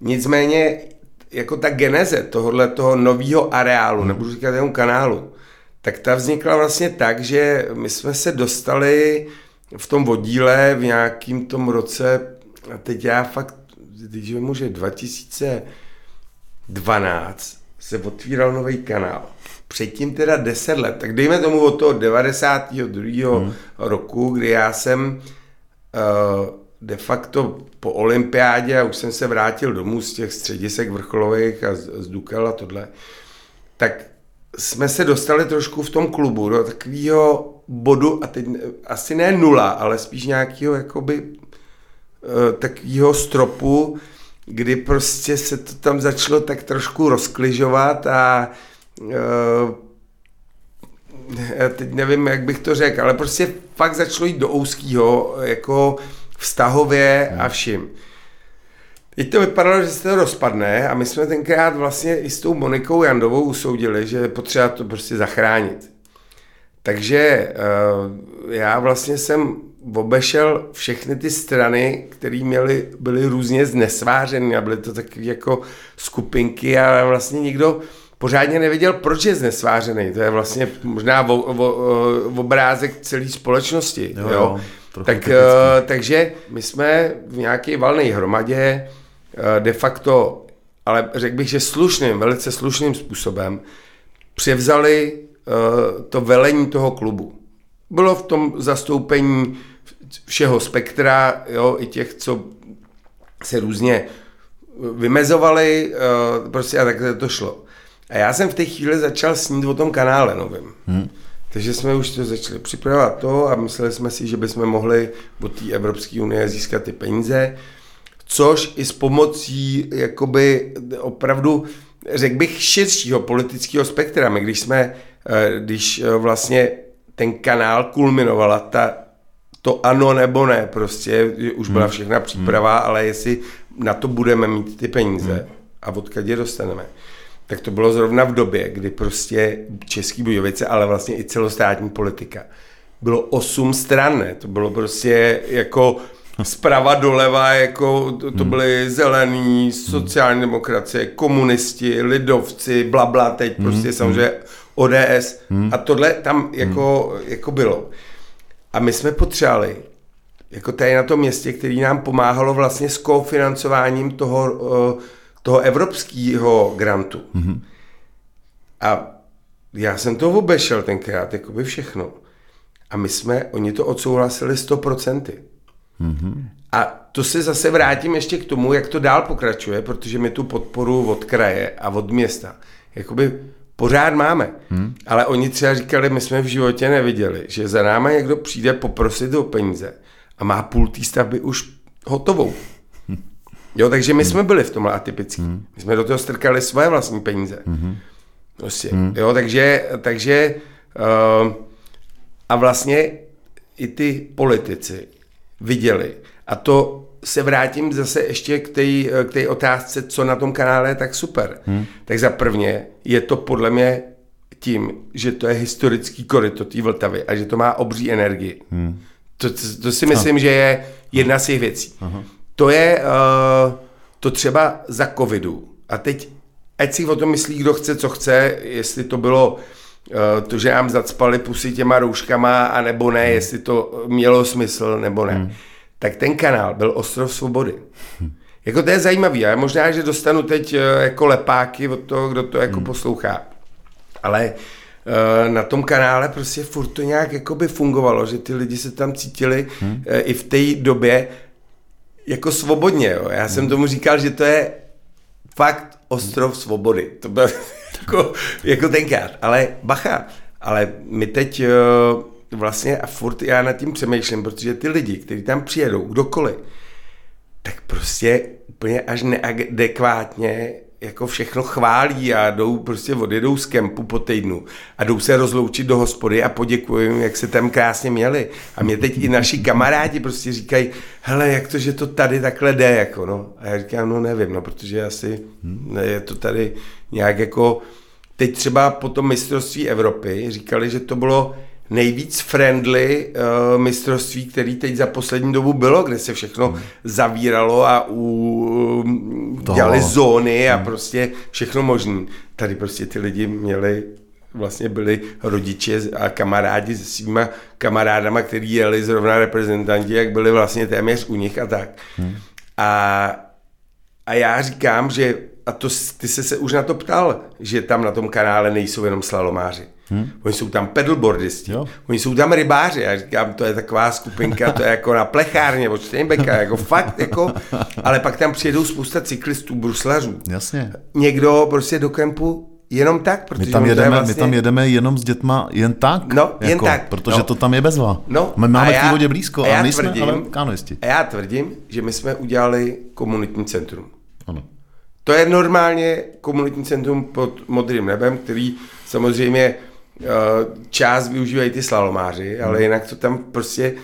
Nicméně jako ta geneze tohohle toho nového areálu, hmm. nebudu říkat jenom kanálu, tak ta vznikla vlastně tak, že my jsme se dostali v tom vodíle v nějakým tom roce, a teď já fakt, když vím, že 2012 se otvíral nový kanál. Předtím teda 10 let, tak dejme tomu od toho 92. Hmm. roku, kdy já jsem uh, de facto po olympiádě, a už jsem se vrátil domů z těch středisek vrcholových a z, z Dukel a tohle, tak jsme se dostali trošku v tom klubu do takového bodu, a teď asi ne nula, ale spíš nějakého jakoby eh, takového stropu, kdy prostě se to tam začalo tak trošku rozkližovat a uh, teď nevím, jak bych to řekl, ale prostě fakt začalo jít do úzkého, jako vztahově a vším. Teď to vypadalo, že se to rozpadne a my jsme tenkrát vlastně i s tou Monikou Jandovou usoudili, že je potřeba to prostě zachránit. Takže uh, já vlastně jsem obešel všechny ty strany, které měly, byly různě znesvářeny a byly to takové jako skupinky a vlastně nikdo pořádně nevěděl, proč je znesvářený. To je vlastně možná vo, vo, obrázek celé společnosti. Jo, jo tak, uh, takže my jsme v nějaké valné hromadě uh, de facto, ale řekl bych, že slušným, velice slušným způsobem převzali uh, to velení toho klubu. Bylo v tom zastoupení všeho spektra, jo, i těch, co se různě vymezovali, uh, prostě a takhle to šlo. A já jsem v té chvíli začal snít o tom kanále novým. Hmm. Takže jsme už to začali připravovat to a mysleli jsme si, že bychom mohli od té Evropské unie získat ty peníze, což i s pomocí jakoby opravdu, řekl bych, širšího politického spektra. My když jsme, eh, když eh, vlastně ten kanál kulminovala ta, to ano nebo ne, prostě už byla hmm. všechna příprava, hmm. ale jestli na to budeme mít ty peníze hmm. a odkud je dostaneme tak to bylo zrovna v době, kdy prostě Český Budějovice, ale vlastně i celostátní politika, bylo osm stran, ne? To bylo prostě jako zprava doleva, jako to, to hmm. byly zelený, sociální demokracie, komunisti, lidovci, bla, bla teď hmm. prostě samozřejmě ODS a tohle tam jako, jako bylo. A my jsme potřebovali jako tady na tom městě, který nám pomáhalo vlastně s kofinancováním toho uh, toho evropského grantu. Mm-hmm. A já jsem to obešel tenkrát, jako by všechno. A my jsme, oni to odsouhlasili 100%. Mm-hmm. A to se zase vrátím ještě k tomu, jak to dál pokračuje, protože my tu podporu od kraje a od města jakoby pořád máme. Hmm. Ale oni třeba říkali, my jsme v životě neviděli, že za náma někdo přijde poprosit o peníze a má půl té stavby už hotovou. Jo, takže my hmm. jsme byli v tomhle atypický. Hmm. My jsme do toho strkali svoje vlastní peníze. Hmm. Prostě, hmm. jo, takže, takže uh, a vlastně i ty politici viděli. A to se vrátím zase ještě k té k té otázce, co na tom kanále je tak super. Hmm. Tak za prvně je to podle mě tím, že to je historický koryto té Vltavy a že to má obří energii. Hmm. To, to, to si myslím, no. že je jedna z těch věcí. Aha. To je uh, to třeba za covidu. A teď, ať si o tom myslí, kdo chce, co chce, jestli to bylo uh, to, že nám zacpali pusy těma rouškama, a nebo ne, hmm. jestli to mělo smysl, nebo ne. Hmm. Tak ten kanál byl ostrov svobody. Hmm. Jako to je zajímavý, a možná, že dostanu teď uh, jako lepáky od toho, kdo to jako hmm. poslouchá. Ale uh, na tom kanále prostě furt to nějak jakoby fungovalo, že ty lidi se tam cítili hmm. uh, i v té době jako svobodně. Jo. Já jsem hmm. tomu říkal, že to je fakt ostrov svobody. To bylo jako, jako tenkrát. Ale bacha, ale my teď uh, vlastně a furt já nad tím přemýšlím, protože ty lidi, kteří tam přijedou, kdokoliv, tak prostě úplně až neadekvátně jako všechno chválí a jdou prostě odjedou z kempu po týdnu a jdou se rozloučit do hospody a poděkuji jim, jak se tam krásně měli. A mě teď i naši kamarádi prostě říkají, hele, jak to, že to tady takhle jde, jako no. A já říkám, no nevím, no, protože asi ne, je to tady nějak jako, teď třeba po tom mistrovství Evropy říkali, že to bylo nejvíc friendly uh, mistrovství, který teď za poslední dobu bylo, kde se všechno hmm. zavíralo a u, uh, dělali zóny a hmm. prostě všechno možné. Tady prostě ty lidi měli vlastně byli rodiče a kamarádi se svýma kamarádama, který jeli zrovna reprezentanti, jak byli vlastně téměř u nich a tak. Hmm. A, a já říkám, že a to ty se, se už na to ptal, že tam na tom kanále nejsou jenom slalomáři. Hmm. Oni jsou tam pedalboardisti, jo. oni jsou tam rybáři. Já říkám, to je taková skupinka, to je jako na plechárně od Steinbecka, jako fakt, jako, ale pak tam přijedou spousta cyklistů, bruslařů. Jasně. Někdo prostě do kempu jenom tak, protože my tam, jedeme, vlastně... my tam jedeme jenom s dětma jen tak, no, jako, jen tak. protože no. to tam je bezva. No, my máme já, k vodě blízko, a, já nejsme tvrdím, ale kanoisti. A já tvrdím, že my jsme udělali komunitní centrum. To je normálně komunitní centrum pod modrým nebem, který samozřejmě uh, část využívají ty slalomáři, hmm. ale jinak to tam prostě,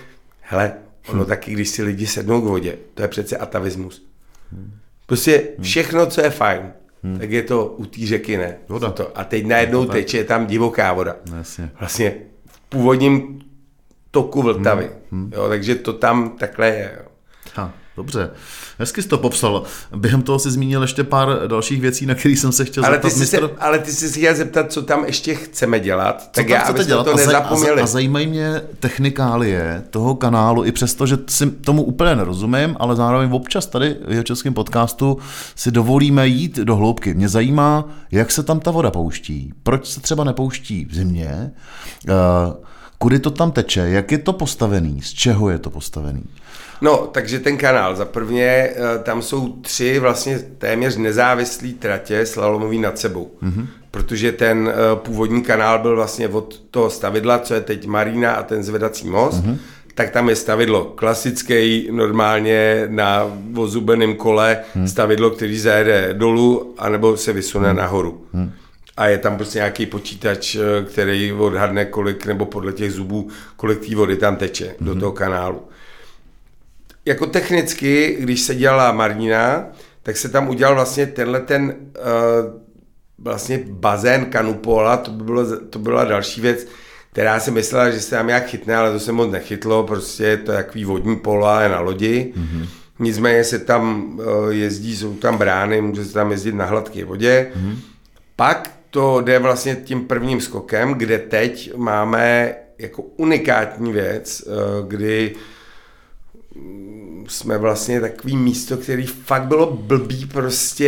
hele, ono hmm. taky, když si lidi sednou k vodě, to je přece atavismus. Hmm. Prostě všechno, co je fajn, hmm. tak je to u té řeky ne. Voda. To. A teď najednou teče tam divoká voda. Jasně. Vlastně v původním toku Vltavy. Hmm. Hmm. Jo, takže to tam takhle je. Dobře, hezky jsi to popsal. Během toho si zmínil ještě pár dalších věcí, na které jsem se chtěl ale zeptat. Ty mistr... se, ale ty jsi se chtěl zeptat, co tam ještě chceme dělat, co tak já, dělat? to nezapomněli. A, a zajímají mě technikálie toho kanálu, i přesto, že si tomu úplně nerozumím, ale zároveň občas tady v jeho českém podcastu si dovolíme jít do hloubky. Mě zajímá, jak se tam ta voda pouští, proč se třeba nepouští v zimě, uh, kudy to tam teče, jak je to postavený, z čeho je to postavený. No, takže ten kanál, za prvně eh, tam jsou tři vlastně téměř nezávislé tratě slalomový nad sebou. Mm-hmm. Protože ten eh, původní kanál byl vlastně od toho stavidla, co je teď Marina a ten zvedací most, mm-hmm. tak tam je stavidlo klasický, normálně na ozubeném kole, mm. stavidlo, který zajede dolů, anebo se vysune mm. nahoru. Mm. A je tam prostě nějaký počítač, eh, který odhadne kolik, nebo podle těch zubů, kolik té vody tam teče mm. do mhm. toho kanálu jako technicky, když se dělala Marina, tak se tam udělal vlastně tenhle ten uh, vlastně bazén kanupola, to, by bylo, to byla další věc, která si myslela, že se tam nějak chytne, ale to se moc nechytlo, prostě to je takový vodní polo, ale na lodi. Mm-hmm. Nicméně se tam uh, jezdí, jsou tam brány, může se tam jezdit na hladké vodě. Mm-hmm. Pak to jde vlastně tím prvním skokem, kde teď máme jako unikátní věc, uh, kdy jsme vlastně takový místo, který fakt bylo blbý prostě,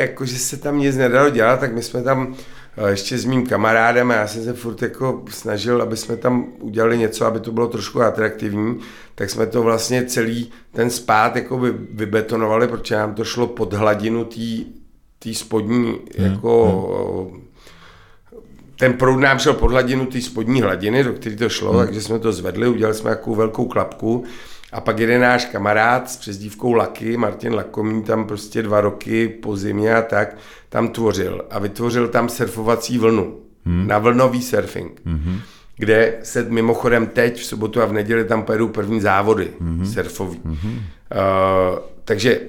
jako že se tam nic nedalo dělat, tak my jsme tam eh, ještě s mým kamarádem a já jsem se furt jako snažil, aby jsme tam udělali něco, aby to bylo trošku atraktivní, tak jsme to vlastně celý ten spát jako by vybetonovali, protože nám to šlo pod hladinu té spodní hmm. jako hmm. Ten proud nám šel pod hladinu té spodní hladiny, do které to šlo, hmm. takže jsme to zvedli, udělali jsme takovou velkou klapku a pak jeden náš kamarád s přezdívkou Laky, Martin Lakomí, tam prostě dva roky po zimě a tak, tam tvořil. A vytvořil tam surfovací vlnu. Hmm. Na vlnový surfing. Hmm. Kde se mimochodem teď v sobotu a v neděli tam pojedou první závody hmm. surfový. Hmm. Uh, takže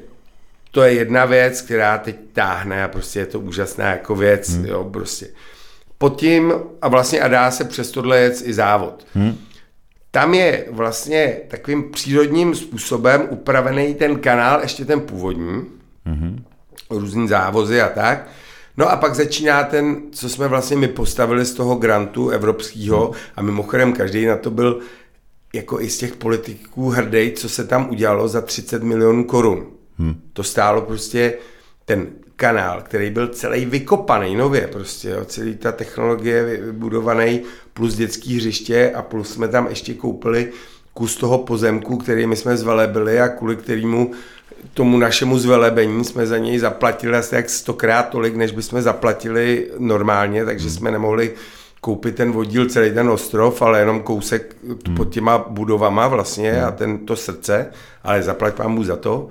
to je jedna věc, která teď táhne a prostě je to úžasná jako věc, hmm. jo, prostě. Pod tím a vlastně a dá se přes tohle jet i závod. Hmm. Tam je vlastně takovým přírodním způsobem upravený ten kanál, ještě ten původní, hmm. různý závozy a tak. No a pak začíná ten, co jsme vlastně my postavili z toho grantu evropského hmm. a mimochodem každý na to byl jako i z těch politiků hrdý, co se tam udělalo za 30 milionů korun. Hmm. To stálo prostě ten kanál, který byl celý vykopaný nově prostě, jo, celý ta technologie vybudovaný, plus dětský hřiště a plus jsme tam ještě koupili kus toho pozemku, který my jsme zvelebili a kvůli kterému tomu našemu zvelebení jsme za něj zaplatili asi jak stokrát tolik, než bychom zaplatili normálně, takže hmm. jsme nemohli koupit ten vodíl celý ten ostrov, ale jenom kousek hmm. pod těma budovama vlastně hmm. a ten to srdce, ale zaplať vám za to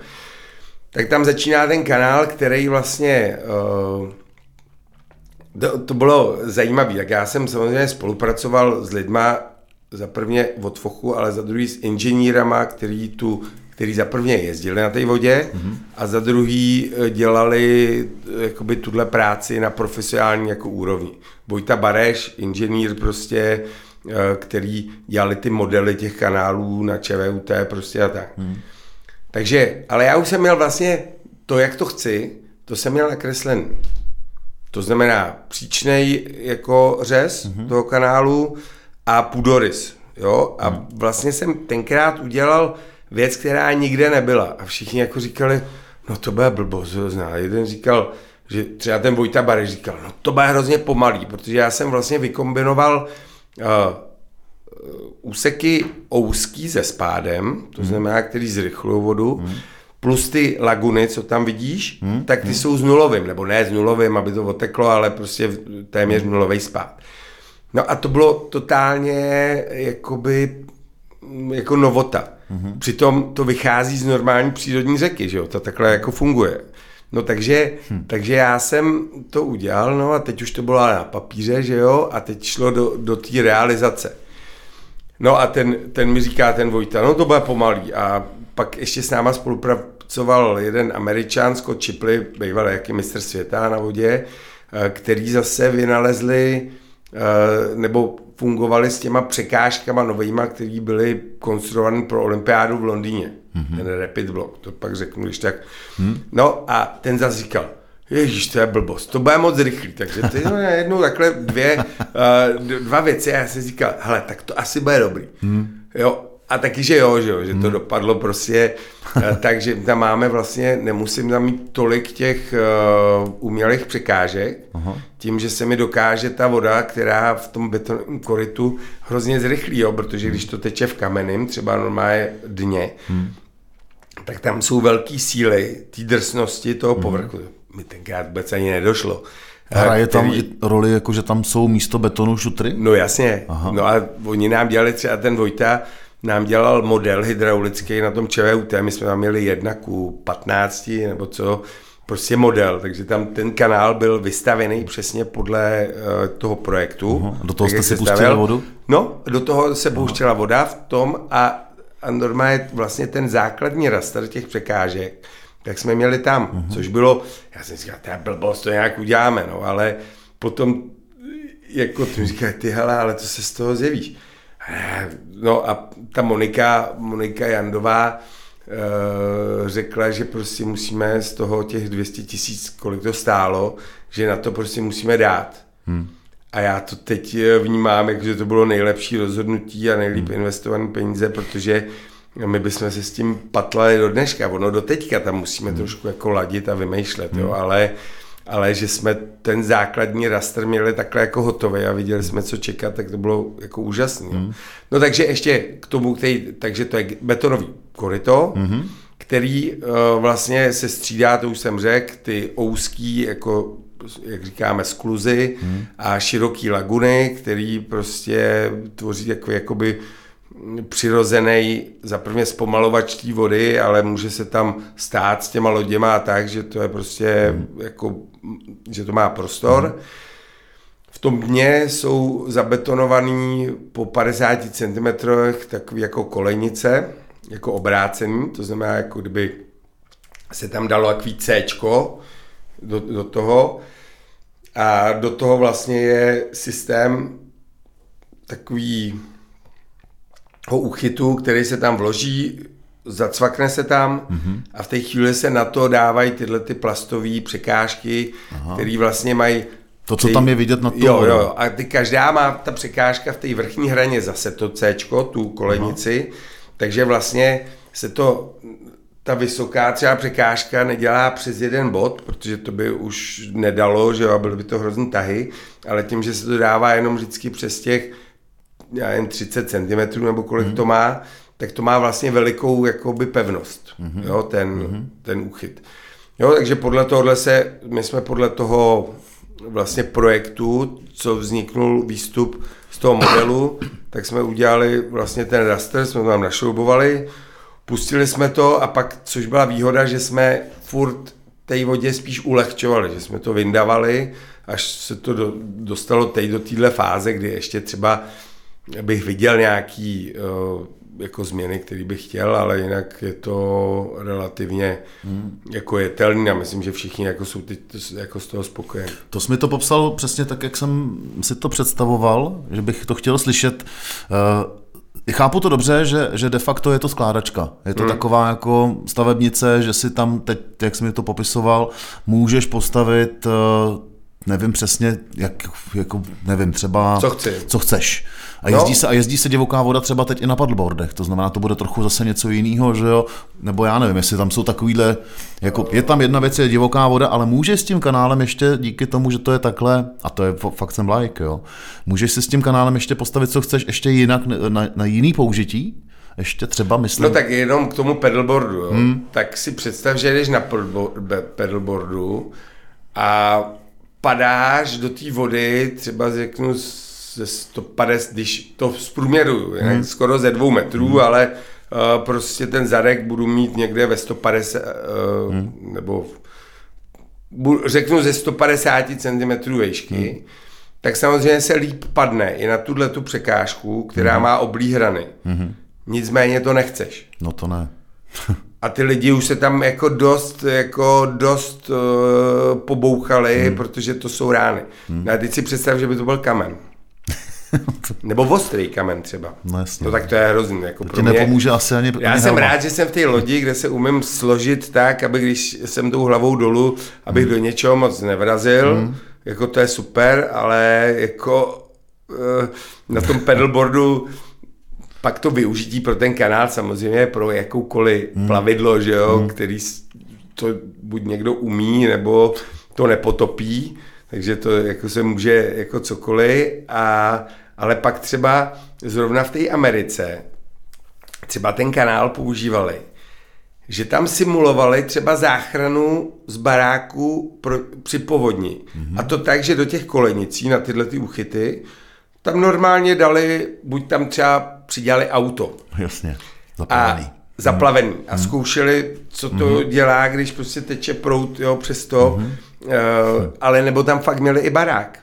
tak tam začíná ten kanál, který vlastně uh, to, to bylo zajímavé. Tak já jsem samozřejmě spolupracoval s lidma za prvně od Fochu, ale za druhý s inženýrama, který tu který za prvně jezdili na té vodě mm-hmm. a za druhý eh, dělali eh, jakoby tuhle práci na profesionální jako úrovni. Vojta Bareš, inženýr prostě, který dělali ty modely těch kanálů na ČVUT prostě a tak. Mm. Takže, ale já už jsem měl vlastně to, jak to chci, to jsem měl nakreslen. To znamená příčnej jako řez mm-hmm. toho kanálu a půdorys. Jo? A mm. vlastně jsem tenkrát udělal věc, která nikde nebyla. A všichni jako říkali, no to bude blbost. Zná. Jeden říkal, že třeba ten Vojta Bareš říkal, no to bude hrozně pomalý, protože já jsem vlastně vykombinoval uh, úseky ouský se spádem, to znamená, který zrychlují vodu, hmm. plus ty laguny, co tam vidíš, hmm. tak ty hmm. jsou s nulovým, nebo ne s nulovým, aby to oteklo, ale prostě téměř nulový spád. No a to bylo totálně jakoby jako novota. hmm Přitom to vychází z normální přírodní řeky, že jo, to takhle jako funguje. No takže, hmm. takže já jsem to udělal, no a teď už to bylo na papíře, že jo, a teď šlo do, do té realizace. No a ten, ten mi říká, ten Vojta, no to bude pomalý. A pak ještě s náma spolupracoval jeden američan, Scott Chipley, bývalý jaký mistr světa na vodě, eh, který zase vynalezli eh, nebo fungovali s těma překážkama novýma, které byly konstruované pro olympiádu v Londýně. Mm-hmm. Ten Rapid Block, to pak řeknu, když tak. Mm. No a ten zase říkal, Ježíš, to je blbost, to bude moc rychlý, takže ty jednou takhle dvě, uh, dva věci a já jsem říkal, hele, tak to asi bude dobrý. Hmm. Jo, a taky, že jo, že, jo, že to hmm. dopadlo prostě, uh, takže tam máme vlastně, nemusím tam mít tolik těch uh, umělých překážek, Aha. tím, že se mi dokáže ta voda, která v tom betonovém korytu hrozně zrychlí, jo, protože když to teče v kamením, třeba normálně dně, hmm. tak tam jsou velké síly té drsnosti toho hmm. povrchu mi tenkrát vůbec ani nedošlo. Hraje který... tam i roli, jako že tam jsou místo betonu šutry? No jasně. Aha. No a oni nám dělali třeba ten Vojta, nám dělal model hydraulický na tom ČVUT, my jsme tam měli jedna ku 15 nebo co, prostě model, takže tam ten kanál byl vystavený přesně podle uh, toho projektu. Aha. Do toho jste si pustili vodu? No, do toho se pouštěla voda v tom a, a normálně vlastně ten základní raster těch překážek tak jsme měli tam, mm-hmm. což bylo, já jsem říkal, to je blbost, to nějak uděláme, no, ale potom, jako ty říkají, ty hele, ale to se z toho zjevíš. No a ta Monika, Monika Jandová e, řekla, že prostě musíme z toho těch 200 tisíc, kolik to stálo, že na to prostě musíme dát. Hmm. A já to teď vnímám, jako, že to bylo nejlepší rozhodnutí a nejlíp hmm. investované peníze, protože my bychom se s tím patlali do dneška, ono do teďka tam musíme hmm. trošku jako ladit a vymýšlet, hmm. jo, ale, ale že jsme ten základní raster měli takhle jako hotový a viděli jsme, co čekat, tak to bylo jako úžasné. Hmm. No takže ještě k tomu, který, takže to je betonový koryto, hmm. který uh, vlastně se střídá, to už jsem řekl, ty ouský, jako jak říkáme, skluzy hmm. a široký laguny, který prostě tvoří takový jakoby přirozený za prvně zpomalovač té vody, ale může se tam stát s těma loděma tak, že to je prostě mm. jako, že to má prostor. Mm. V tom dně jsou zabetonovaný po 50 cm takový jako kolejnice, jako obrácený, to znamená, jako kdyby se tam dalo takový C do, do toho A do toho vlastně je systém takový úchytu, který se tam vloží, zacvakne se tam mm-hmm. a v té chvíli se na to dávají tyhle ty plastové překážky, které vlastně mají to, co ty, tam je vidět na tom. Jo, jo, a ty každá má ta překážka v té vrchní hraně zase to C, tu kolejnici, Aha. takže vlastně se to, ta vysoká třeba překážka nedělá přes jeden bod, protože to by už nedalo, že jo, byly by to hrozný tahy, ale tím, že se to dává jenom vždycky přes těch, já jen 30 cm nebo kolik hmm. to má, tak to má vlastně velikou jakoby pevnost, hmm. jo, ten, hmm. ten úchyt. Jo, takže podle tohohle se, my jsme podle toho vlastně projektu, co vzniknul výstup z toho modelu, tak jsme udělali vlastně ten raster, jsme to tam našroubovali, pustili jsme to a pak, což byla výhoda, že jsme furt té vodě spíš ulehčovali, že jsme to vyndavali, až se to do, dostalo teď do téhle fáze, kdy ještě třeba bych viděl nějaký uh, jako změny, které bych chtěl, ale jinak je to relativně hmm. jako jetelný a myslím, že všichni jako jsou ty, jako z toho spokojení. To jsi mi to popsal přesně tak, jak jsem si to představoval, že bych to chtěl slyšet. Uh, Chápu to dobře, že, že de facto je to skládačka. Je to hmm. taková jako stavebnice, že si tam teď, jak jsi mi to popisoval, můžeš postavit uh, nevím přesně, jak, jako, nevím, třeba... Co chci. Co chceš. A jezdí, no. se, a jezdí se divoká voda třeba teď i na paddleboardech, to znamená, to bude trochu zase něco jiného, že jo, nebo já nevím, jestli tam jsou takovýhle, jako je tam jedna věc, je divoká voda, ale můžeš s tím kanálem ještě díky tomu, že to je takhle, a to je fakt jsem like, jo, můžeš si s tím kanálem ještě postavit, co chceš, ještě jinak, na, na jiný použití, ještě třeba myslím... No tak jenom k tomu pedalboardu, jo. Hmm. tak si představ, že jdeš na pedalboardu a padáš do té vody, třeba řeknu ze 150, když to z průměru, hmm. skoro ze dvou metrů, hmm. ale uh, prostě ten zadek budu mít někde ve 150, uh, hmm. nebo bu, řeknu ze 150 cm výšky, hmm. tak samozřejmě se líp padne i na tuhle tu překážku, která hmm. má oblí hrany. Hmm. Nicméně to nechceš. No to ne. A ty lidi už se tam jako dost, jako dost uh, pobouchali, hmm. protože to jsou rány. Hmm. A teď si představ, že by to byl kamen. Nebo ostrý kamen třeba. No, jasně. no tak to je hrozný. Jako to pro mě. nepomůže asi ani Já ani jsem helma. rád, že jsem v té lodi, kde se umím složit tak, aby když jsem tou hlavou dolů, abych hmm. do něčeho moc nevrazil. Hmm. Jako to je super, ale jako uh, na tom pedalboardu pak to využití pro ten kanál samozřejmě pro jakoukoliv hmm. plavidlo, že jo, hmm. který to buď někdo umí, nebo to nepotopí, takže to jako se může jako cokoliv, a, ale pak třeba zrovna v té Americe třeba ten kanál používali, že tam simulovali třeba záchranu z baráku pro, při povodni. Mm-hmm. A to tak, že do těch kolenicí na tyhle ty uchyty tam normálně dali, buď tam třeba přidělali auto. Jasně, zaplavený. A zaplavený. A mhm. zkoušeli, co to mm-hmm. dělá, když prostě teče prout jo, přes to. Mm-hmm. Uh, ale nebo tam fakt měli i barák.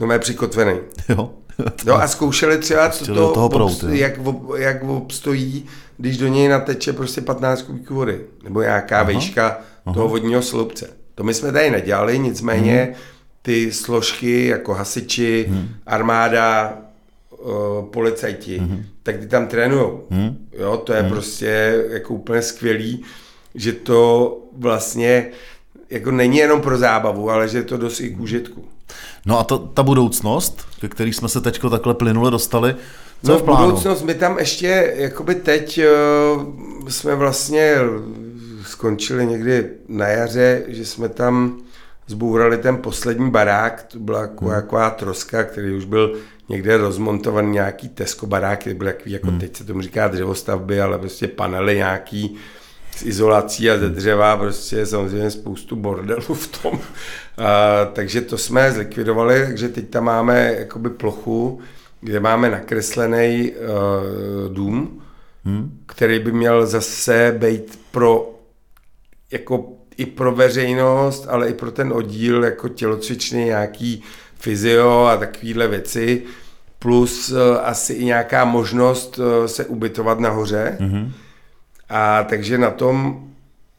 No mé přikotvený. Jo. Jo, a zkoušeli třeba, co to, toho prout, obst, jak, jak obstojí, když do něj nateče prostě 15 kubíků vody. Nebo nějaká aha, vejška aha. toho vodního sloupce. To my jsme tady nedělali, nicméně hmm. ty složky jako hasiči, hmm. armáda, uh, policajti, mm-hmm. tak ty tam trénujou. Mm-hmm. Jo, to je mm-hmm. prostě jako úplně skvělý, že to vlastně jako není jenom pro zábavu, ale že je to dost i k užitku. No a ta, ta budoucnost, ke který jsme se teď takhle plynule dostali, co no, v plánu? budoucnost, my tam ještě, jakoby teď uh, jsme vlastně skončili někdy na jaře, že jsme tam zbourali ten poslední barák, to byla taková, hmm. taková troska, který už byl někde rozmontovaný nějaký Tesco barák, který byl takový, jako hmm. teď se tomu říká dřevostavby, ale prostě panely nějaký s izolací a ze dřeva, prostě samozřejmě spoustu bordelů v tom. A, takže to jsme zlikvidovali, takže teď tam máme jakoby plochu, kde máme nakreslený uh, dům, hmm. který by měl zase být pro jako i pro veřejnost, ale i pro ten oddíl jako tělocvičný nějaký fyzio a takovéhle věci, plus uh, asi i nějaká možnost uh, se ubytovat nahoře. Mm-hmm. A takže na tom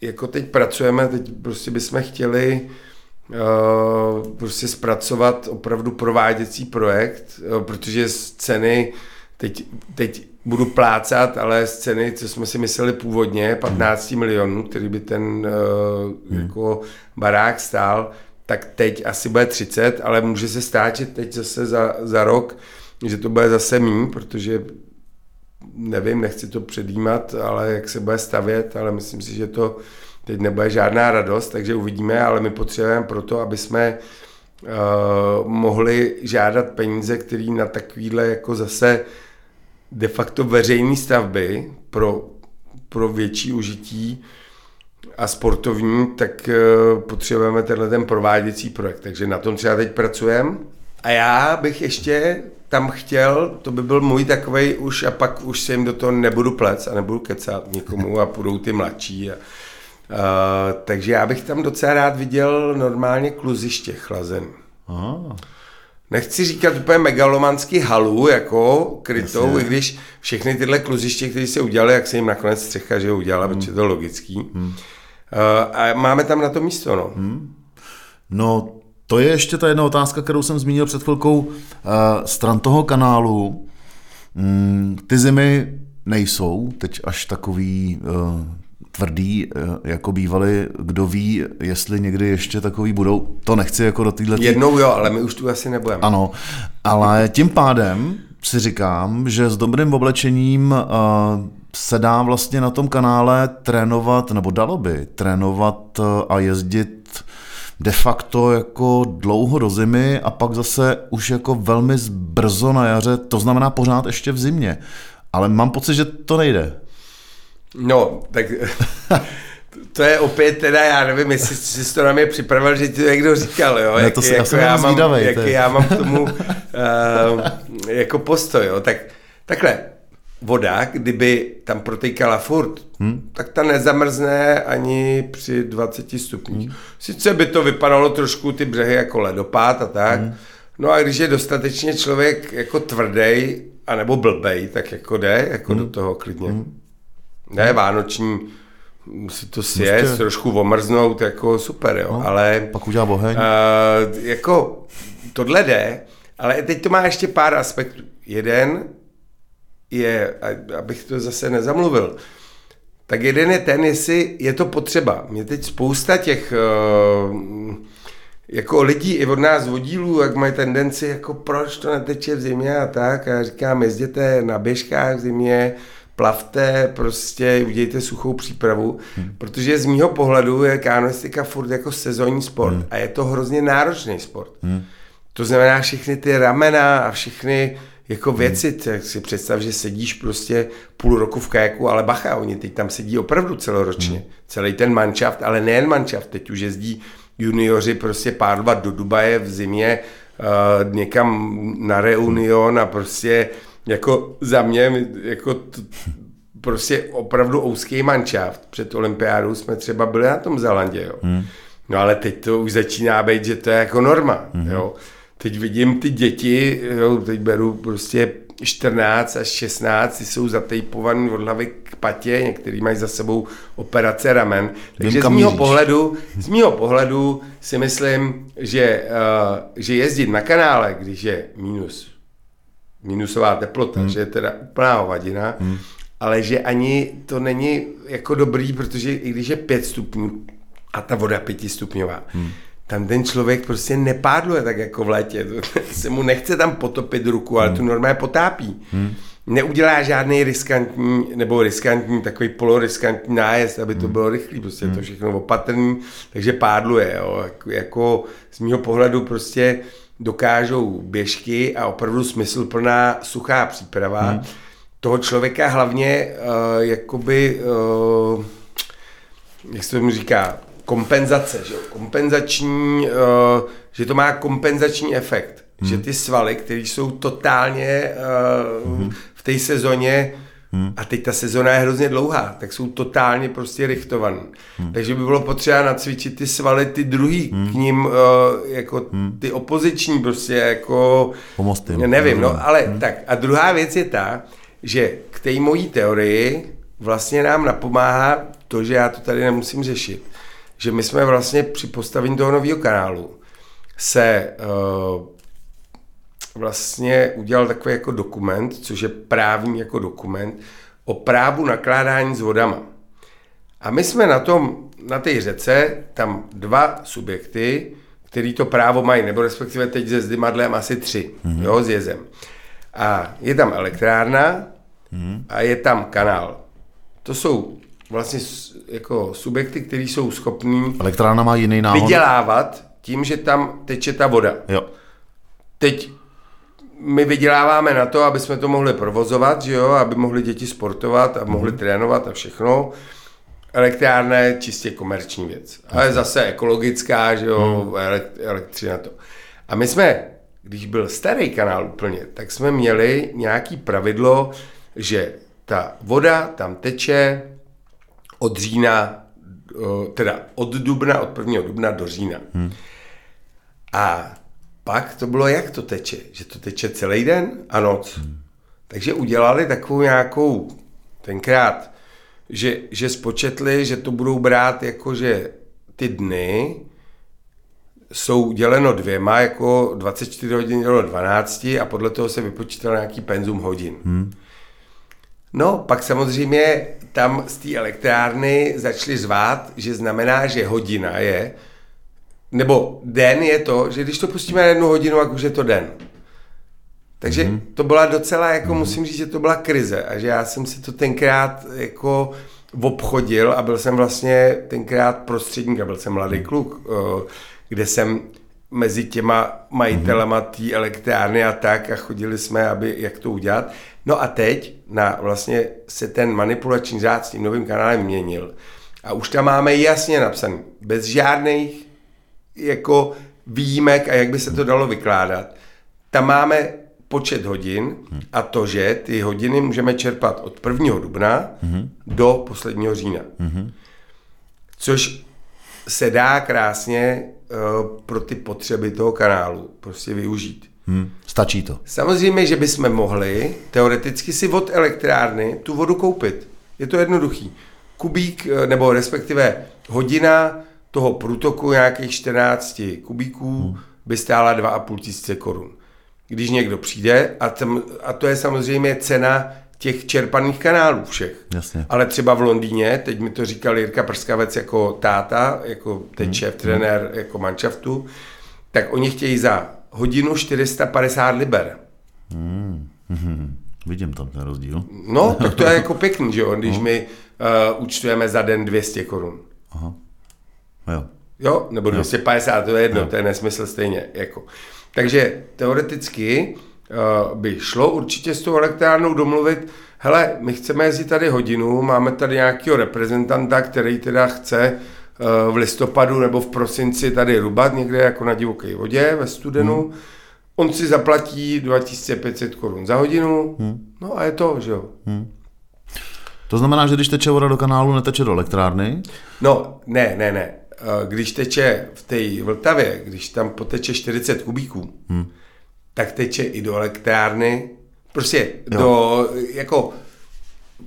jako teď pracujeme, teď prostě bychom chtěli uh, prostě zpracovat opravdu prováděcí projekt, uh, protože z ceny, teď, teď budu plácat, ale z ceny, co jsme si mysleli původně, 15 milionů, který by ten uh, hmm. jako barák stál, tak teď asi bude 30, ale může se stát, že teď zase za, za rok, že to bude zase méně, protože nevím, nechci to předjímat, ale jak se bude stavět, ale myslím si, že to teď nebude žádná radost, takže uvidíme, ale my potřebujeme proto, aby jsme uh, mohli žádat peníze, které na takovýhle jako zase de facto veřejné stavby pro, pro větší užití a sportovní, tak uh, potřebujeme tenhle ten prováděcí projekt. Takže na tom třeba teď pracujeme. A já bych ještě tam chtěl, to by byl můj takový už a pak už se jim do toho nebudu plec a nebudu kecat nikomu a půjdou ty mladší. A, uh, takže já bych tam docela rád viděl normálně kluziště chlazený. Aha. Nechci říkat úplně megalomanský halu, jako krytou, Jasně. i když všechny tyhle kluziště, které se udělali, jak se jim nakonec střecha, že udělala, hmm. protože to je logický. Hmm. Uh, a máme tam na to místo, no. Hmm. No, to je ještě ta jedna otázka, kterou jsem zmínil před chvilkou. Uh, stran toho kanálu, mm, ty zimy nejsou teď až takový uh, tvrdý, uh, jako bývali, kdo ví, jestli někdy ještě takový budou. To nechci jako do téhle... Jednou jo, ale my už tu asi nebudeme. Ano, ale tím pádem si říkám, že s dobrým oblečením uh, se dá vlastně na tom kanále trénovat, nebo dalo by trénovat a jezdit de facto jako dlouho do zimy a pak zase už jako velmi brzo na jaře, to znamená pořád ještě v zimě. Ale mám pocit, že to nejde. No, tak to je opět teda, já nevím, jestli jsi to na mě připravil, že ti to někdo říkal, jo, ne, to jak, jako já, mám, zvídavej, jaký já mám k tomu uh, jako postoj, jo, tak takhle, voda, kdyby tam protékala furt, hmm. tak ta nezamrzne ani při 20 stupních. Hmm. Sice by to vypadalo trošku ty břehy jako ledopád a tak, hmm. no a když je dostatečně člověk jako tvrdý, anebo blbej, tak jako jde jako hmm. do toho klidně. Hmm. Ne, vánoční si to sjest, prostě... trošku omrznout, jako super, jo, no, ale... Pak udělá oheň. Uh, jako tohle jde, ale teď to má ještě pár aspektů. Jeden, je, abych to zase nezamluvil, tak jeden je ten, jestli je to potřeba. Mě teď spousta těch eh, jako lidí i od nás vodílů, jak mají tendenci, jako proč to neteče v zimě a tak. A já říkám, jezděte na běžkách v zimě, plavte, prostě udějte suchou přípravu, hmm. protože z mýho pohledu je kanoistika furt jako sezónní sport hmm. a je to hrozně náročný sport. Hmm. To znamená všechny ty ramena a všechny jako hmm. věci, tak si představ, že sedíš prostě půl roku v kajaku, ale bacha, oni teď tam sedí opravdu celoročně. Hmm. Celý ten manšaft, ale nejen manšaft, teď už jezdí junioři prostě párovat do Dubaje v zimě, uh, někam na reunion a prostě jako za mě, jako t, prostě opravdu ouský manšaft. Před olympiádou jsme třeba byli na tom Zelandě, jo. Hmm. No ale teď to už začíná být, že to je jako norma, hmm. jo teď vidím ty děti, jo, teď beru prostě 14 až 16, ty jsou zatejpovaný od hlavy k patě, některý mají za sebou operace ramen. Takže z mýho, pohledu, z mýho pohledu si myslím, že, uh, že jezdit na kanále, když je minus, minusová teplota, hmm. že je teda úplná hovadina, hmm. ale že ani to není jako dobrý, protože i když je 5 stupňů a ta voda 5 stupňová, hmm tam ten člověk prostě nepádluje tak jako v létě. se mu nechce tam potopit ruku, ale hmm. tu normálně potápí. Hmm. Neudělá žádný riskantní, nebo riskantní, takový poloriskantní nájezd, aby to hmm. bylo rychlý, prostě hmm. to všechno opatrný, takže pádluje. Jo. Jako, jako z mého pohledu prostě dokážou běžky a opravdu smysluplná suchá příprava hmm. toho člověka hlavně uh, jakoby uh, jak se to říká, kompenzace, že kompenzační, uh, že to má kompenzační efekt, hmm. že ty svaly, které jsou totálně uh, hmm. v té sezóně, Hmm. A teď ta sezona je hrozně dlouhá, tak jsou totálně prostě richtovaný. Hmm. Takže by bylo potřeba nacvičit ty svaly, ty druhý hmm. k ním, uh, jako hmm. ty opoziční prostě jako... Pomosty. Nevím, no, ale hmm. tak. A druhá věc je ta, že k té mojí teorii vlastně nám napomáhá to, že já to tady nemusím řešit že my jsme vlastně při postavení toho nového kanálu se uh, vlastně udělal takový jako dokument, což je právní jako dokument, o právu nakládání s vodama. A my jsme na tom, na té řece, tam dva subjekty, který to právo mají, nebo respektive teď se Zdymadlem asi tři, mm-hmm. jo, s jezem. A je tam elektrárna mm-hmm. a je tam kanál. To jsou vlastně jako subjekty, které jsou schopní Elektrárna má jiný návod? vydělávat tím, že tam teče ta voda. Jo. Teď my vyděláváme na to, aby jsme to mohli provozovat, že jo, aby mohli děti sportovat a mohli mm-hmm. trénovat a všechno. Elektrárna je čistě komerční věc. Ale zase ekologická, že jo, mm. elektřina to. A my jsme, když byl starý kanál úplně, tak jsme měli nějaký pravidlo, že ta voda tam teče od října, teda od dubna, od 1. dubna do října. Hmm. A pak to bylo, jak to teče? Že to teče celý den a noc. Hmm. Takže udělali takovou nějakou, tenkrát, že, že spočetli, že to budou brát jako, že ty dny jsou děleno dvěma, jako 24 hodin děleno 12 a podle toho se vypočítal nějaký penzum hodin. Hmm. No, pak samozřejmě tam z té elektrárny začali zvát, že znamená, že hodina je, nebo den je to, že když to pustíme na jednu hodinu, jak už je to den. Takže mm-hmm. to byla docela, jako mm-hmm. musím říct, že to byla krize a že já jsem si to tenkrát jako obchodil a byl jsem vlastně tenkrát prostředník, a byl jsem mladý kluk, eh, kde jsem mezi těma majitelama mhm. té elektrárny a tak a chodili jsme, aby, jak to udělat. No a teď na, vlastně se ten manipulační řád s tím novým kanálem měnil a už tam máme jasně napsaný, bez žádných jako výjimek a jak by se to dalo vykládat. Tam máme počet hodin a to, že ty hodiny můžeme čerpat od 1. dubna mm-hmm. do posledního října. Mm-hmm. Což se dá krásně uh, pro ty potřeby toho kanálu prostě využít. Hmm, stačí to. Samozřejmě, že bychom mohli teoreticky si od elektrárny tu vodu koupit. Je to jednoduchý. Kubík, eh, nebo respektive hodina toho průtoku nějakých 14 kubíků hmm. by stála 2,5 tisíce korun. Když někdo přijde, a, tam, a to je samozřejmě cena těch čerpaných kanálů všech. Jasně. Ale třeba v Londýně, teď mi to říkal Jirka Prskavec jako táta, jako teď hmm. šéf, trenér jako manšaftu, tak oni chtějí za hodinu 450 liber. Hmm. Hmm. Vidím tam ten rozdíl. No, tak to je jako pěkný, že jo, když no. my uh, účtujeme za den 200 korun. Aha. Jo. Jo, nebo 250, to je jedno, jo. to je nesmysl stejně. Jako. Takže teoreticky by šlo určitě s tou elektrárnou domluvit, hele, my chceme jezdit tady hodinu, máme tady nějakého reprezentanta, který teda chce uh, v listopadu nebo v prosinci tady rubat někde jako na divoké vodě ve studenu. Hmm. On si zaplatí 2500 korun za hodinu, hmm. no a je to, že jo. Hmm. To znamená, že když teče voda do kanálu, neteče do elektrárny? No, ne, ne, ne. Eh, když teče v té Vltavě, když tam poteče 40 kubíků, hmm. Tak teče i do elektrárny. Prostě jo. do, jako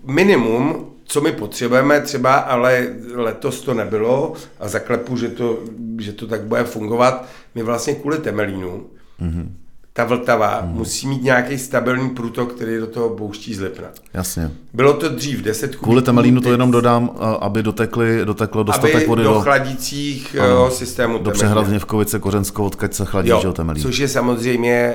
minimum, co my potřebujeme třeba, ale letos to nebylo a zaklepu, že to, že to tak bude fungovat, my vlastně kvůli Temelínu, hmm ta Vltava hmm. musí mít nějaký stabilní průtok, který do toho pouští z Lipna. Jasně. Bylo to dřív 10 kubíků. Kvůli Temelínu to jenom dodám, aby dotekly, doteklo dostatek aby vody do, do chladících ano, systému Do přehrad Něvkovice, Kořenskou, odkud se chladí, jo, že Temelín. Což je samozřejmě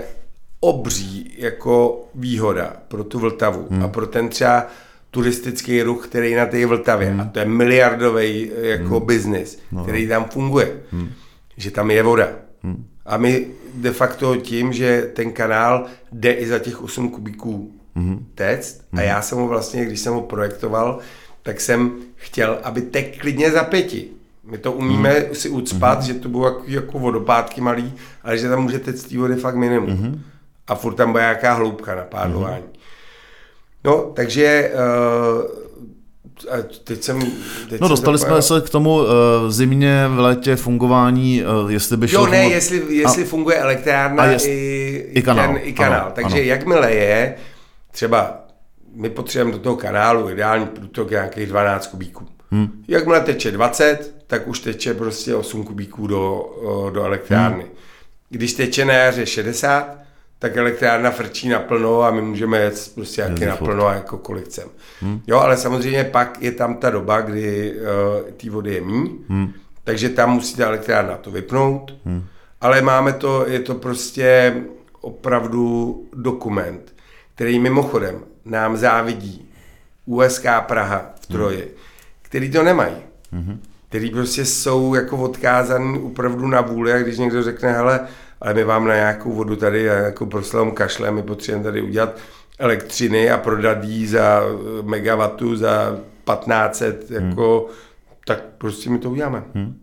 obří jako výhoda pro tu Vltavu hmm. a pro ten třeba turistický ruch, který na té Vltavě, hmm. a to je miliardový jako hmm. biznis, no. který tam funguje, hmm. že tam je voda. Hmm. A my de facto tím, že ten kanál jde i za těch 8 kubíků mm-hmm. tect mm-hmm. a já jsem ho vlastně, když jsem ho projektoval, tak jsem chtěl, aby tek klidně za pěti. My to umíme mm-hmm. si ucpat, mm-hmm. že to budou jako, jako vodopádky malý, ale že tam může tect té vody fakt minimum. Mm-hmm. A furt tam bude nějaká hloubka na pádlování. Mm-hmm. No, takže uh, a teď jsem... Teď no dostali jsem jsme se k tomu uh, zimně v létě fungování, uh, jestli by šlo... Jo, ne, fungovat... jestli, jestli a, funguje elektrárna a jest, i, i kanál. Ten, i kanál. Ano, Takže ano. jakmile je, třeba my potřebujeme do toho kanálu ideální průtok nějakých 12 kubíků. Hmm. Jakmile teče 20, tak už teče prostě 8 kubíků do, do elektrárny. Hmm. Když teče na jaře 60, tak elektrárna frčí naplno a my můžeme jet prostě jaký naplno a jako kolik chcem. Hmm. Jo, ale samozřejmě pak je tam ta doba, kdy uh, té vody je míň, hmm. takže tam musí ta elektrárna to vypnout, hmm. ale máme to, je to prostě opravdu dokument, který mimochodem nám závidí USK Praha v Troji, hmm. který to nemají. Hmm. Který prostě jsou jako odkázaný opravdu na vůli a když někdo řekne, hele, ale my vám na nějakou vodu tady jako proslavám kašle, my potřebujeme tady udělat elektřiny a prodat jí za megawattu za 1500, hmm. jako, tak prostě my to uděláme. Hmm.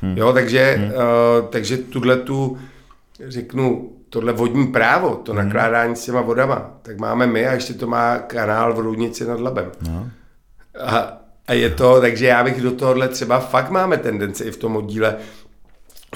Hmm. Jo, takže, hmm. uh, takže tuhle tu, řeknu, tohle vodní právo, to hmm. nakládání s těma vodama, tak máme my a ještě to má kanál v Rudnici nad Labem. No. A, a je to, takže já bych do tohohle třeba fakt máme tendenci i v tom oddíle,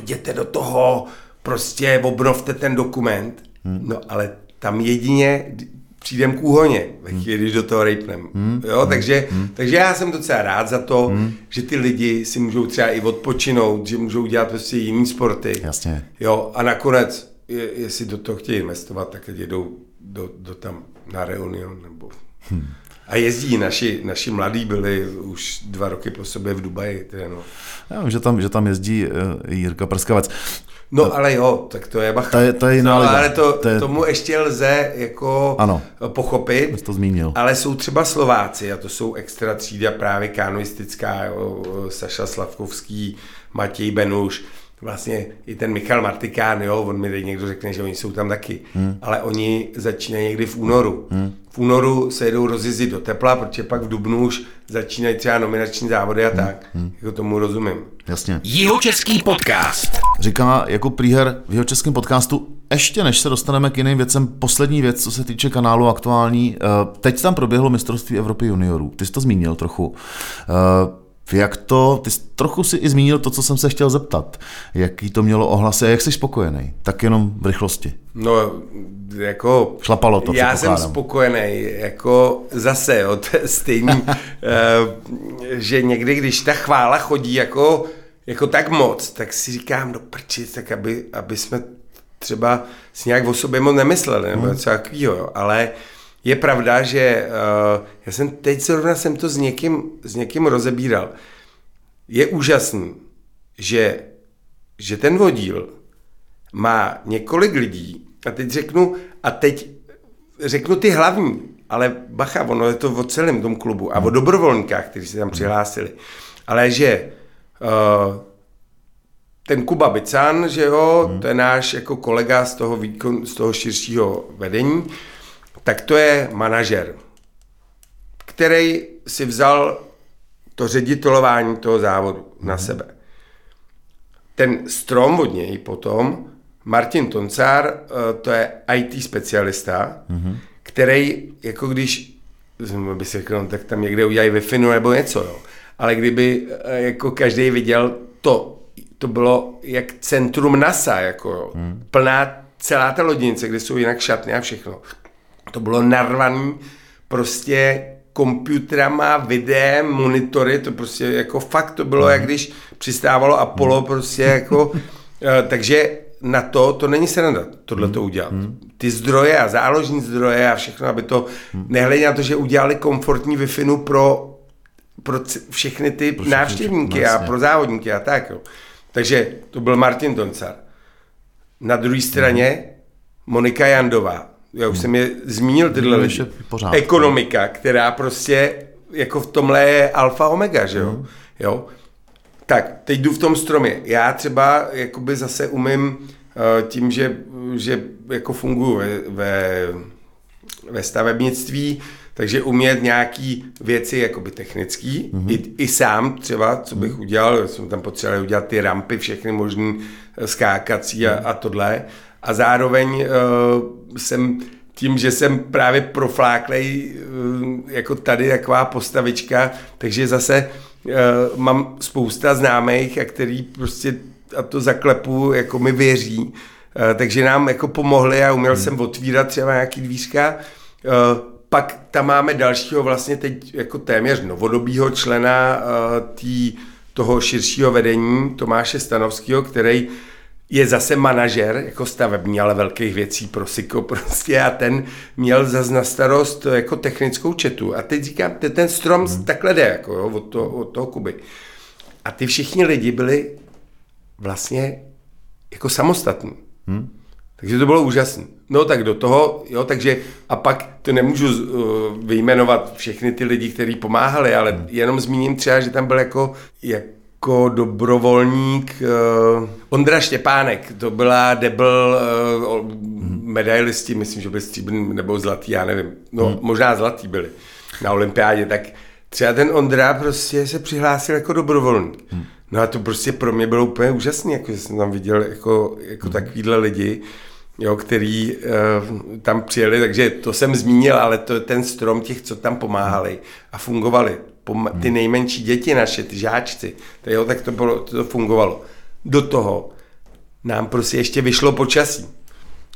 jděte do toho, prostě obnovte ten dokument, hmm. no ale tam jedině přijdem k úhoně, ve hmm. chvíli, když do toho rejpnem. Hmm. Jo, hmm. takže, hmm. takže já jsem docela rád za to, hmm. že ty lidi si můžou třeba i odpočinout, že můžou dělat prostě jiný sporty. Jasně. Jo, a nakonec, je, jestli do toho chtějí investovat, tak jedou do, do tam na Reunion nebo... Hmm. A jezdí, naši, naši mladí byli už dva roky po sobě v Dubaji. no. Já vím, že tam, že tam jezdí uh, Jirka Prskavec. No to, ale jo, tak to je bacha. To je, to je jiná no, ale to, to je... tomu ještě lze jako ano, pochopit. to zmínil. Ale jsou třeba Slováci a to jsou extra třída právě kanoistická, jo, Saša Slavkovský, Matěj Benuš, vlastně i ten Michal Martikán, jo, on mi teď někdo řekne, že oni jsou tam taky, hmm. ale oni začínají někdy v únoru. Hmm. V únoru se jedou rozjezdit do tepla, protože pak v dubnu už začínají třeba nominační závody a hmm. tak. Hmm. Jako tomu rozumím. Jasně. Jihočeský podcast. Říká jako prýher v jeho českém podcastu, ještě než se dostaneme k jiným věcem, poslední věc, co se týče kanálu aktuální. Eh, teď tam proběhlo mistrovství Evropy juniorů. Ty jsi to zmínil trochu. Eh, jak to, ty jsi trochu si i zmínil to, co jsem se chtěl zeptat. Jaký to mělo ohlasy a jak jsi spokojený? Tak jenom v rychlosti. No, jako... Šlapalo to, Já jsem spokojený, jako zase, jo, to je stejný, uh, že někdy, když ta chvála chodí jako, jako tak moc, tak si říkám, do no prči, tak aby, aby jsme třeba si nějak o sobě moc nemysleli, nebo hmm. něco takového, jo. ale uh, je pravda, že uh, já jsem teď zrovna jsem to s někým, s někým rozebíral. Je úžasný, že, že ten vodíl má několik lidí, a teď řeknu, a teď řeknu ty hlavní, ale bacha, ono je to o celém tom klubu a o dobrovolníkách, kteří se tam přihlásili. Ale že uh, ten Kuba Bican, že jo, hmm. to je náš jako kolega z toho, výkon, z toho širšího vedení, tak to je manažer, který si vzal to ředitelování toho závodu mm-hmm. na mhm. sebe. Ten strom od něj potom, Martin Toncár, eh, to je IT specialista, mm-hmm. který, jako když, by si řekl, no, tak tam někde udělají wi nebo něco, jo. ale kdyby eh, jako každý viděl to, to bylo jak centrum NASA, jako jo. Mm. plná celá ta lodinice, kde jsou jinak šatny a všechno to bylo narvaný prostě komputerama, videem, monitory, to prostě jako fakt to bylo, jak když přistávalo Apollo prostě jako, eh, takže na to, to není sranda, tohle to udělat. Ty zdroje a záložní zdroje a všechno, aby to, nehledě na to, že udělali komfortní wi pro, pro všechny ty pro návštěvníky všechny, a pro závodníky a tak. Jo. Takže to byl Martin Doncar. Na druhé straně Monika Jandová, já už jsem je zmínil tyhle lidi. Ekonomika, která prostě jako v tomhle je alfa omega, že jo? Mm. jo? Tak, teď jdu v tom stromě. Já třeba jakoby zase umím uh, tím, že, že jako funguji ve, ve, ve stavebnictví, takže umět nějaký věci jakoby technický, mm-hmm. i, i sám třeba, co bych udělal, jsme tam potřebovali udělat ty rampy, všechny možný eh, skákací a, a tohle. A zároveň uh, jsem tím, že jsem právě profláklej uh, jako tady taková postavička, takže zase uh, mám spousta známých, a který prostě a to zaklepu, jako mi věří, uh, takže nám jako pomohli a uměl hmm. jsem otvírat třeba nějaký dvířka. Uh, pak tam máme dalšího vlastně teď jako téměř novodobího člena uh, té toho širšího vedení Tomáše Stanovského, který je zase manažer, jako stavební, ale velkých věcí pro Siko prostě a ten měl zase na starost jako technickou četu. A teď říkám, ten, ten strom hmm. takhle jde, jako jo, od, toho, od toho Kuby. A ty všichni lidi byli vlastně jako samostatní. Hmm. Takže to bylo úžasné. No tak do toho, jo, takže a pak to nemůžu uh, vyjmenovat všechny ty lidi, kteří pomáhali, ale hmm. jenom zmíním třeba, že tam byl jako, jako dobrovolník uh, Ondra Štěpánek, to byla debl uh, medailisti, myslím, že byli stříbrný nebo zlatý, já nevím, no hmm. možná zlatý byli na olympiádě, tak třeba ten Ondra prostě se přihlásil jako dobrovolník. Hmm. No a to prostě pro mě bylo úplně úžasné, jako že jsem tam viděl jako, jako hmm. takovýhle lidi, jo, který uh, tam přijeli, takže to jsem zmínil, ale to je ten strom těch, co tam pomáhali a fungovali. Ty hmm. nejmenší děti naše, ty žáčci, to, jo, tak to, bylo, to fungovalo. Do toho nám prostě ještě vyšlo počasí.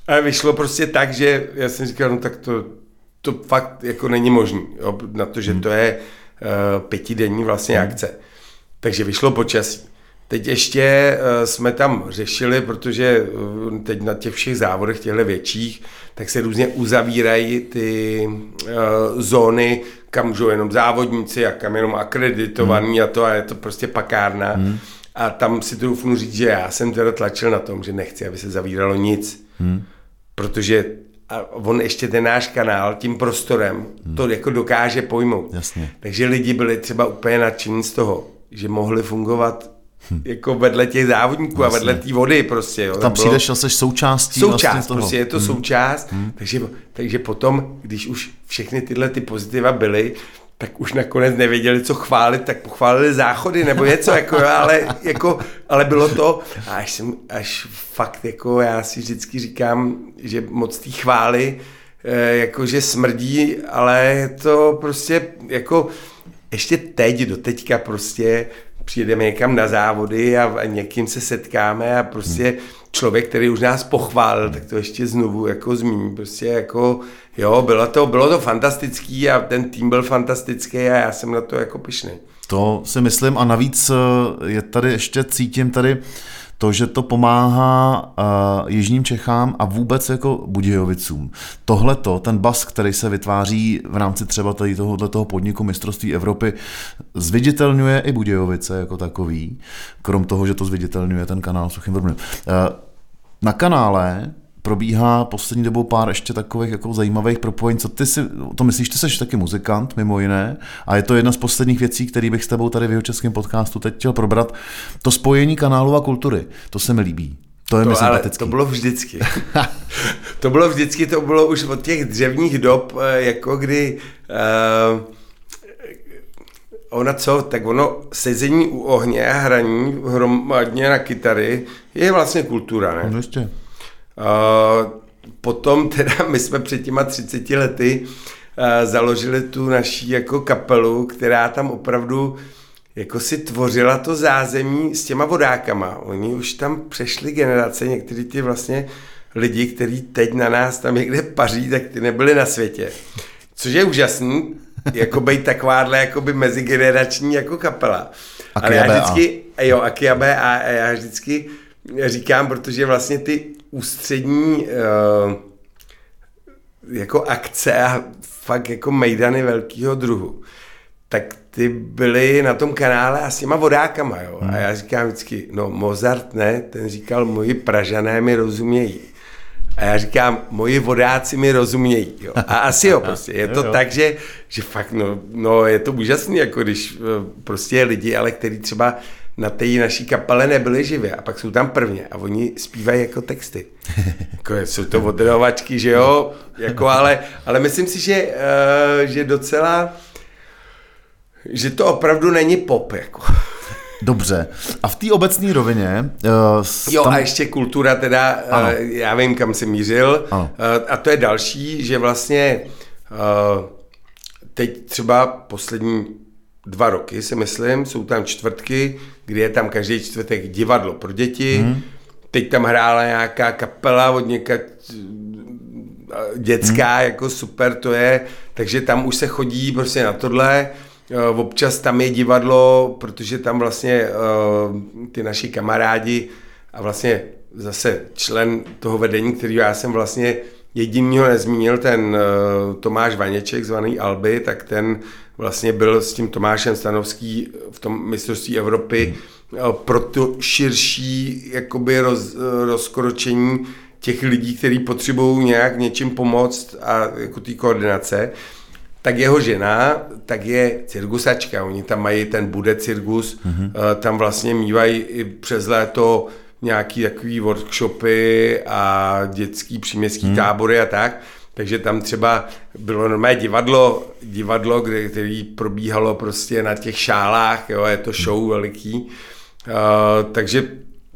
A vyšlo prostě tak, že já jsem říkal, no tak to, to fakt jako není možný, jo, na to, že hmm. to je uh, pětidenní vlastně akce. Takže vyšlo počasí. Teď ještě uh, jsme tam řešili, protože uh, teď na těch všech závodech, těchto větších, tak se různě uzavírají ty uh, zóny, kam můžou jenom závodníci a kam jenom akreditovaní hmm. a to a je to prostě pakárna. Hmm. A tam si troufnu říct, že já jsem teda tlačil na tom, že nechci, aby se zavíralo nic. Hmm. Protože a on ještě ten náš kanál tím prostorem hmm. to jako dokáže pojmout. Jasně. Takže lidi byli třeba úplně nadšení z toho, že mohli fungovat. Jako vedle těch závodníků vlastně. a vedle té vody prostě. Jo. Tam přijdeš a jsi součástí Součást, vlastně toho. prostě je to hmm. součást, hmm. Takže, takže potom, když už všechny tyhle ty pozitiva byly, tak už nakonec nevěděli, co chválit, tak pochválili záchody nebo něco, jako, ale, jako, ale bylo to, až, jsem, až fakt, jako já si vždycky říkám, že moc té chvály, eh, jako že smrdí, ale je to prostě jako ještě teď, do teďka prostě přijedeme někam na závody a, někým se setkáme a prostě člověk, který už nás pochválil, tak to ještě znovu jako zmíní. Prostě jako, jo, bylo to, bylo to fantastický a ten tým byl fantastický a já jsem na to jako pišný. To si myslím a navíc eh, je tady ještě cítím tady to, že to pomáhá uh, Jižním Čechám a vůbec jako Budějovicům. Tohle to, ten bas, který se vytváří v rámci třeba tady tohoto toho podniku mistrovství Evropy, zviditelňuje i Budějovice jako takový, krom toho, že to zviditelňuje ten kanál Suchým Uh, na kanále probíhá poslední dobou pár ještě takových jako zajímavých propojení. Co ty si, to myslíš, ty jsi taky muzikant, mimo jiné, a je to jedna z posledních věcí, které bych s tebou tady v jeho českém podcastu teď chtěl probrat. To spojení kanálu a kultury, to se mi líbí. To je to, ale to bylo vždycky. to bylo vždycky, to bylo už od těch dřevních dob, eh, jako kdy uh, ona co, tak ono sezení u ohně a hraní hromadně na kytary je vlastně kultura, ne? No, ještě. Uh, potom teda my jsme před těma 30 lety uh, založili tu naší jako kapelu, která tam opravdu jako si tvořila to zázemí s těma vodákama. Oni už tam přešli generace, někteří ty vlastně lidi, kteří teď na nás tam někde paří, tak ty nebyli na světě. Což je úžasný, jako být takováhle jakoby mezigenerační jako kapela. Ale já vždycky, jo, Akiabe a já vždycky říkám, protože vlastně ty ústřední uh, jako akce a fakt jako mejdany velkého druhu, tak ty byly na tom kanále a s těma vodákama, jo. A já říkám vždycky, no Mozart ne, ten říkal, moji pražané mi rozumějí. A já říkám, moji vodáci mi rozumějí. Jo. A asi jo, prostě. Je to tak, že, že fakt, no, no, je to úžasný, jako když eh, prostě lidi, ale který třeba na té naší kapele nebyli živě a pak jsou tam prvně a oni zpívají jako texty. Jako jsou to odrovačky, že jo, jako ale, ale myslím si, že, uh, že docela, že to opravdu není pop, jako. Dobře. A v té obecné rovině... Uh, jo, tam... a ještě kultura teda, ano. Uh, já vím, kam jsem mířil. Ano. Uh, a to je další, že vlastně uh, teď třeba poslední dva roky, si myslím, jsou tam čtvrtky, kdy je tam každý čtvrtek divadlo pro děti, hmm. teď tam hrála nějaká kapela od něka dětská, hmm. jako super to je, takže tam už se chodí prostě na tohle občas tam je divadlo, protože tam vlastně ty naši kamarádi a vlastně zase člen toho vedení, který já jsem vlastně jedinýho nezmínil, ten Tomáš Vaněček, zvaný Alby, tak ten vlastně byl s tím Tomášem Stanovský v tom mistrovství Evropy hmm. pro to širší jakoby roz, rozkročení těch lidí, kteří potřebují nějak něčím pomoct a jako té koordinace, tak jeho žena, tak je cirkusačka. Oni tam mají ten bude cirkus, mm-hmm. tam vlastně mývají i přes léto nějaký takový workshopy a dětský příměstský mm. tábory a tak. Takže tam třeba bylo normálně divadlo, divadlo, kde, který probíhalo prostě na těch šálách, jo, je to show veliký. Uh, takže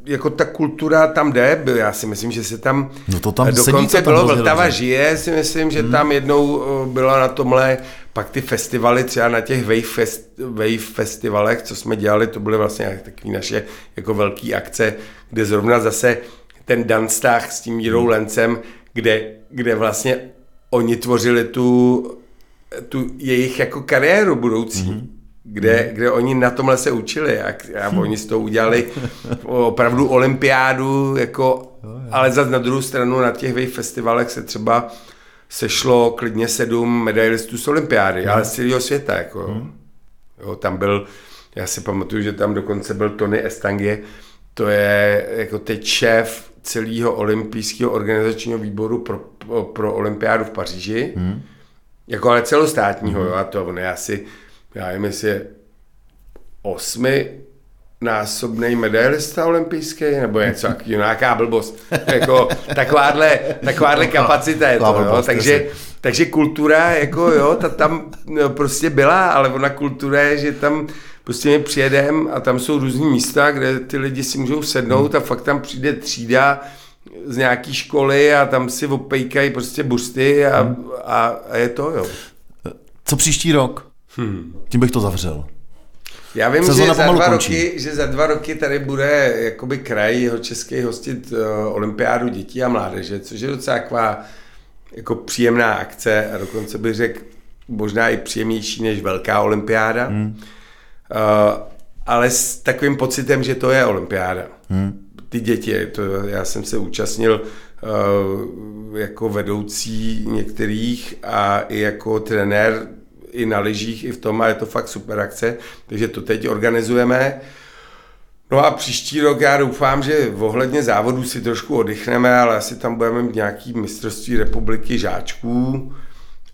jako ta kultura tam jde, já si myslím, že se tam, no to tam dokonce bylo Vltava žije, si myslím, že hmm. tam jednou bylo na tomhle, pak ty festivaly, třeba na těch wave, fest, wave festivalech, co jsme dělali, to byly vlastně takové naše jako velké akce, kde zrovna zase ten Danstach s tím Jirou hmm. Lencem, kde, kde vlastně oni tvořili tu, tu jejich jako kariéru budoucí. Mm-hmm kde, kde oni na tomhle se učili a, a oni z toho udělali opravdu olympiádu, jako, ale zase na druhou stranu na těch wave festivalech se třeba sešlo klidně sedm medailistů z olympiády, ale z celého světa. Jako, hmm. jo, tam byl, já si pamatuju, že tam dokonce byl Tony Estangie, to je jako teď šéf celého olympijského organizačního výboru pro, pro, pro olympiádu v Paříži, hmm. jako ale celostátního, hmm. jo, a to on je asi já nevím, jestli je osmi násobný medailista olympijský, nebo něco takového, nějaká blbost. jako, takováhle, takováhle kapacita je to, jo? Takže, takže kultura, jako jo, ta tam no, prostě byla, ale ona kultura je, že tam prostě my přijedem a tam jsou různý místa, kde ty lidi si můžou sednout a fakt tam přijde třída z nějaký školy a tam si opejkají prostě busty a, a, a je to, jo. Co příští rok? Hmm. Tím bych to zavřel. Já vím, že za, dva roky, že za dva roky tady bude jakoby kraj jeho český hostit uh, olympiádu dětí a mládeže, což je docela taková jako příjemná akce a dokonce bych řekl možná i příjemnější než velká olympiáda. Hmm. Uh, ale s takovým pocitem, že to je olympiáda. Hmm. Ty děti, to, já jsem se účastnil uh, jako vedoucí některých a i jako trenér i na lyžích, i v tom a je to fakt super akce, takže to teď organizujeme. No a příští rok já doufám, že ohledně závodů si trošku oddychneme, ale asi tam budeme mít nějaký mistrovství republiky žáčků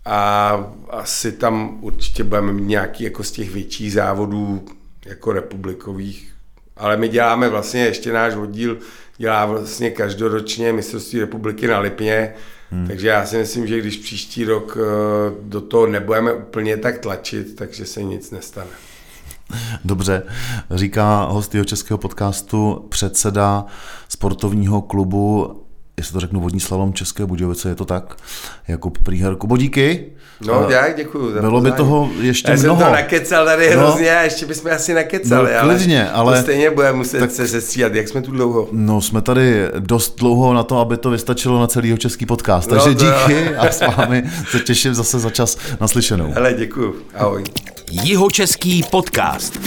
a asi tam určitě budeme mít nějaký jako z těch větších závodů jako republikových. Ale my děláme vlastně ještě náš oddíl, dělá vlastně každoročně mistrovství republiky na Lipně, Hmm. Takže já si myslím, že když příští rok eh, do toho nebudeme úplně tak tlačit, takže se nic nestane. Dobře, říká host jeho českého podcastu předseda sportovního klubu jestli to řeknu, vodní slalom České Budějovice, je to tak? Jakub Prýher. Kubo, díky. No, já děkuju. Za Bylo by toho ještě já mnoho. Já jsem to nakecal tady no. hrozně a ještě bychom asi nakecali. No, klidně, ale... To stejně budeme muset tak, se sestříhat. Jak jsme tu dlouho? No, jsme tady dost dlouho na to, aby to vystačilo na celý český podcast. Takže no, díky a s vámi se těším zase za čas naslyšenou. Hele, děkuju. Ahoj. Jihočeský podcast.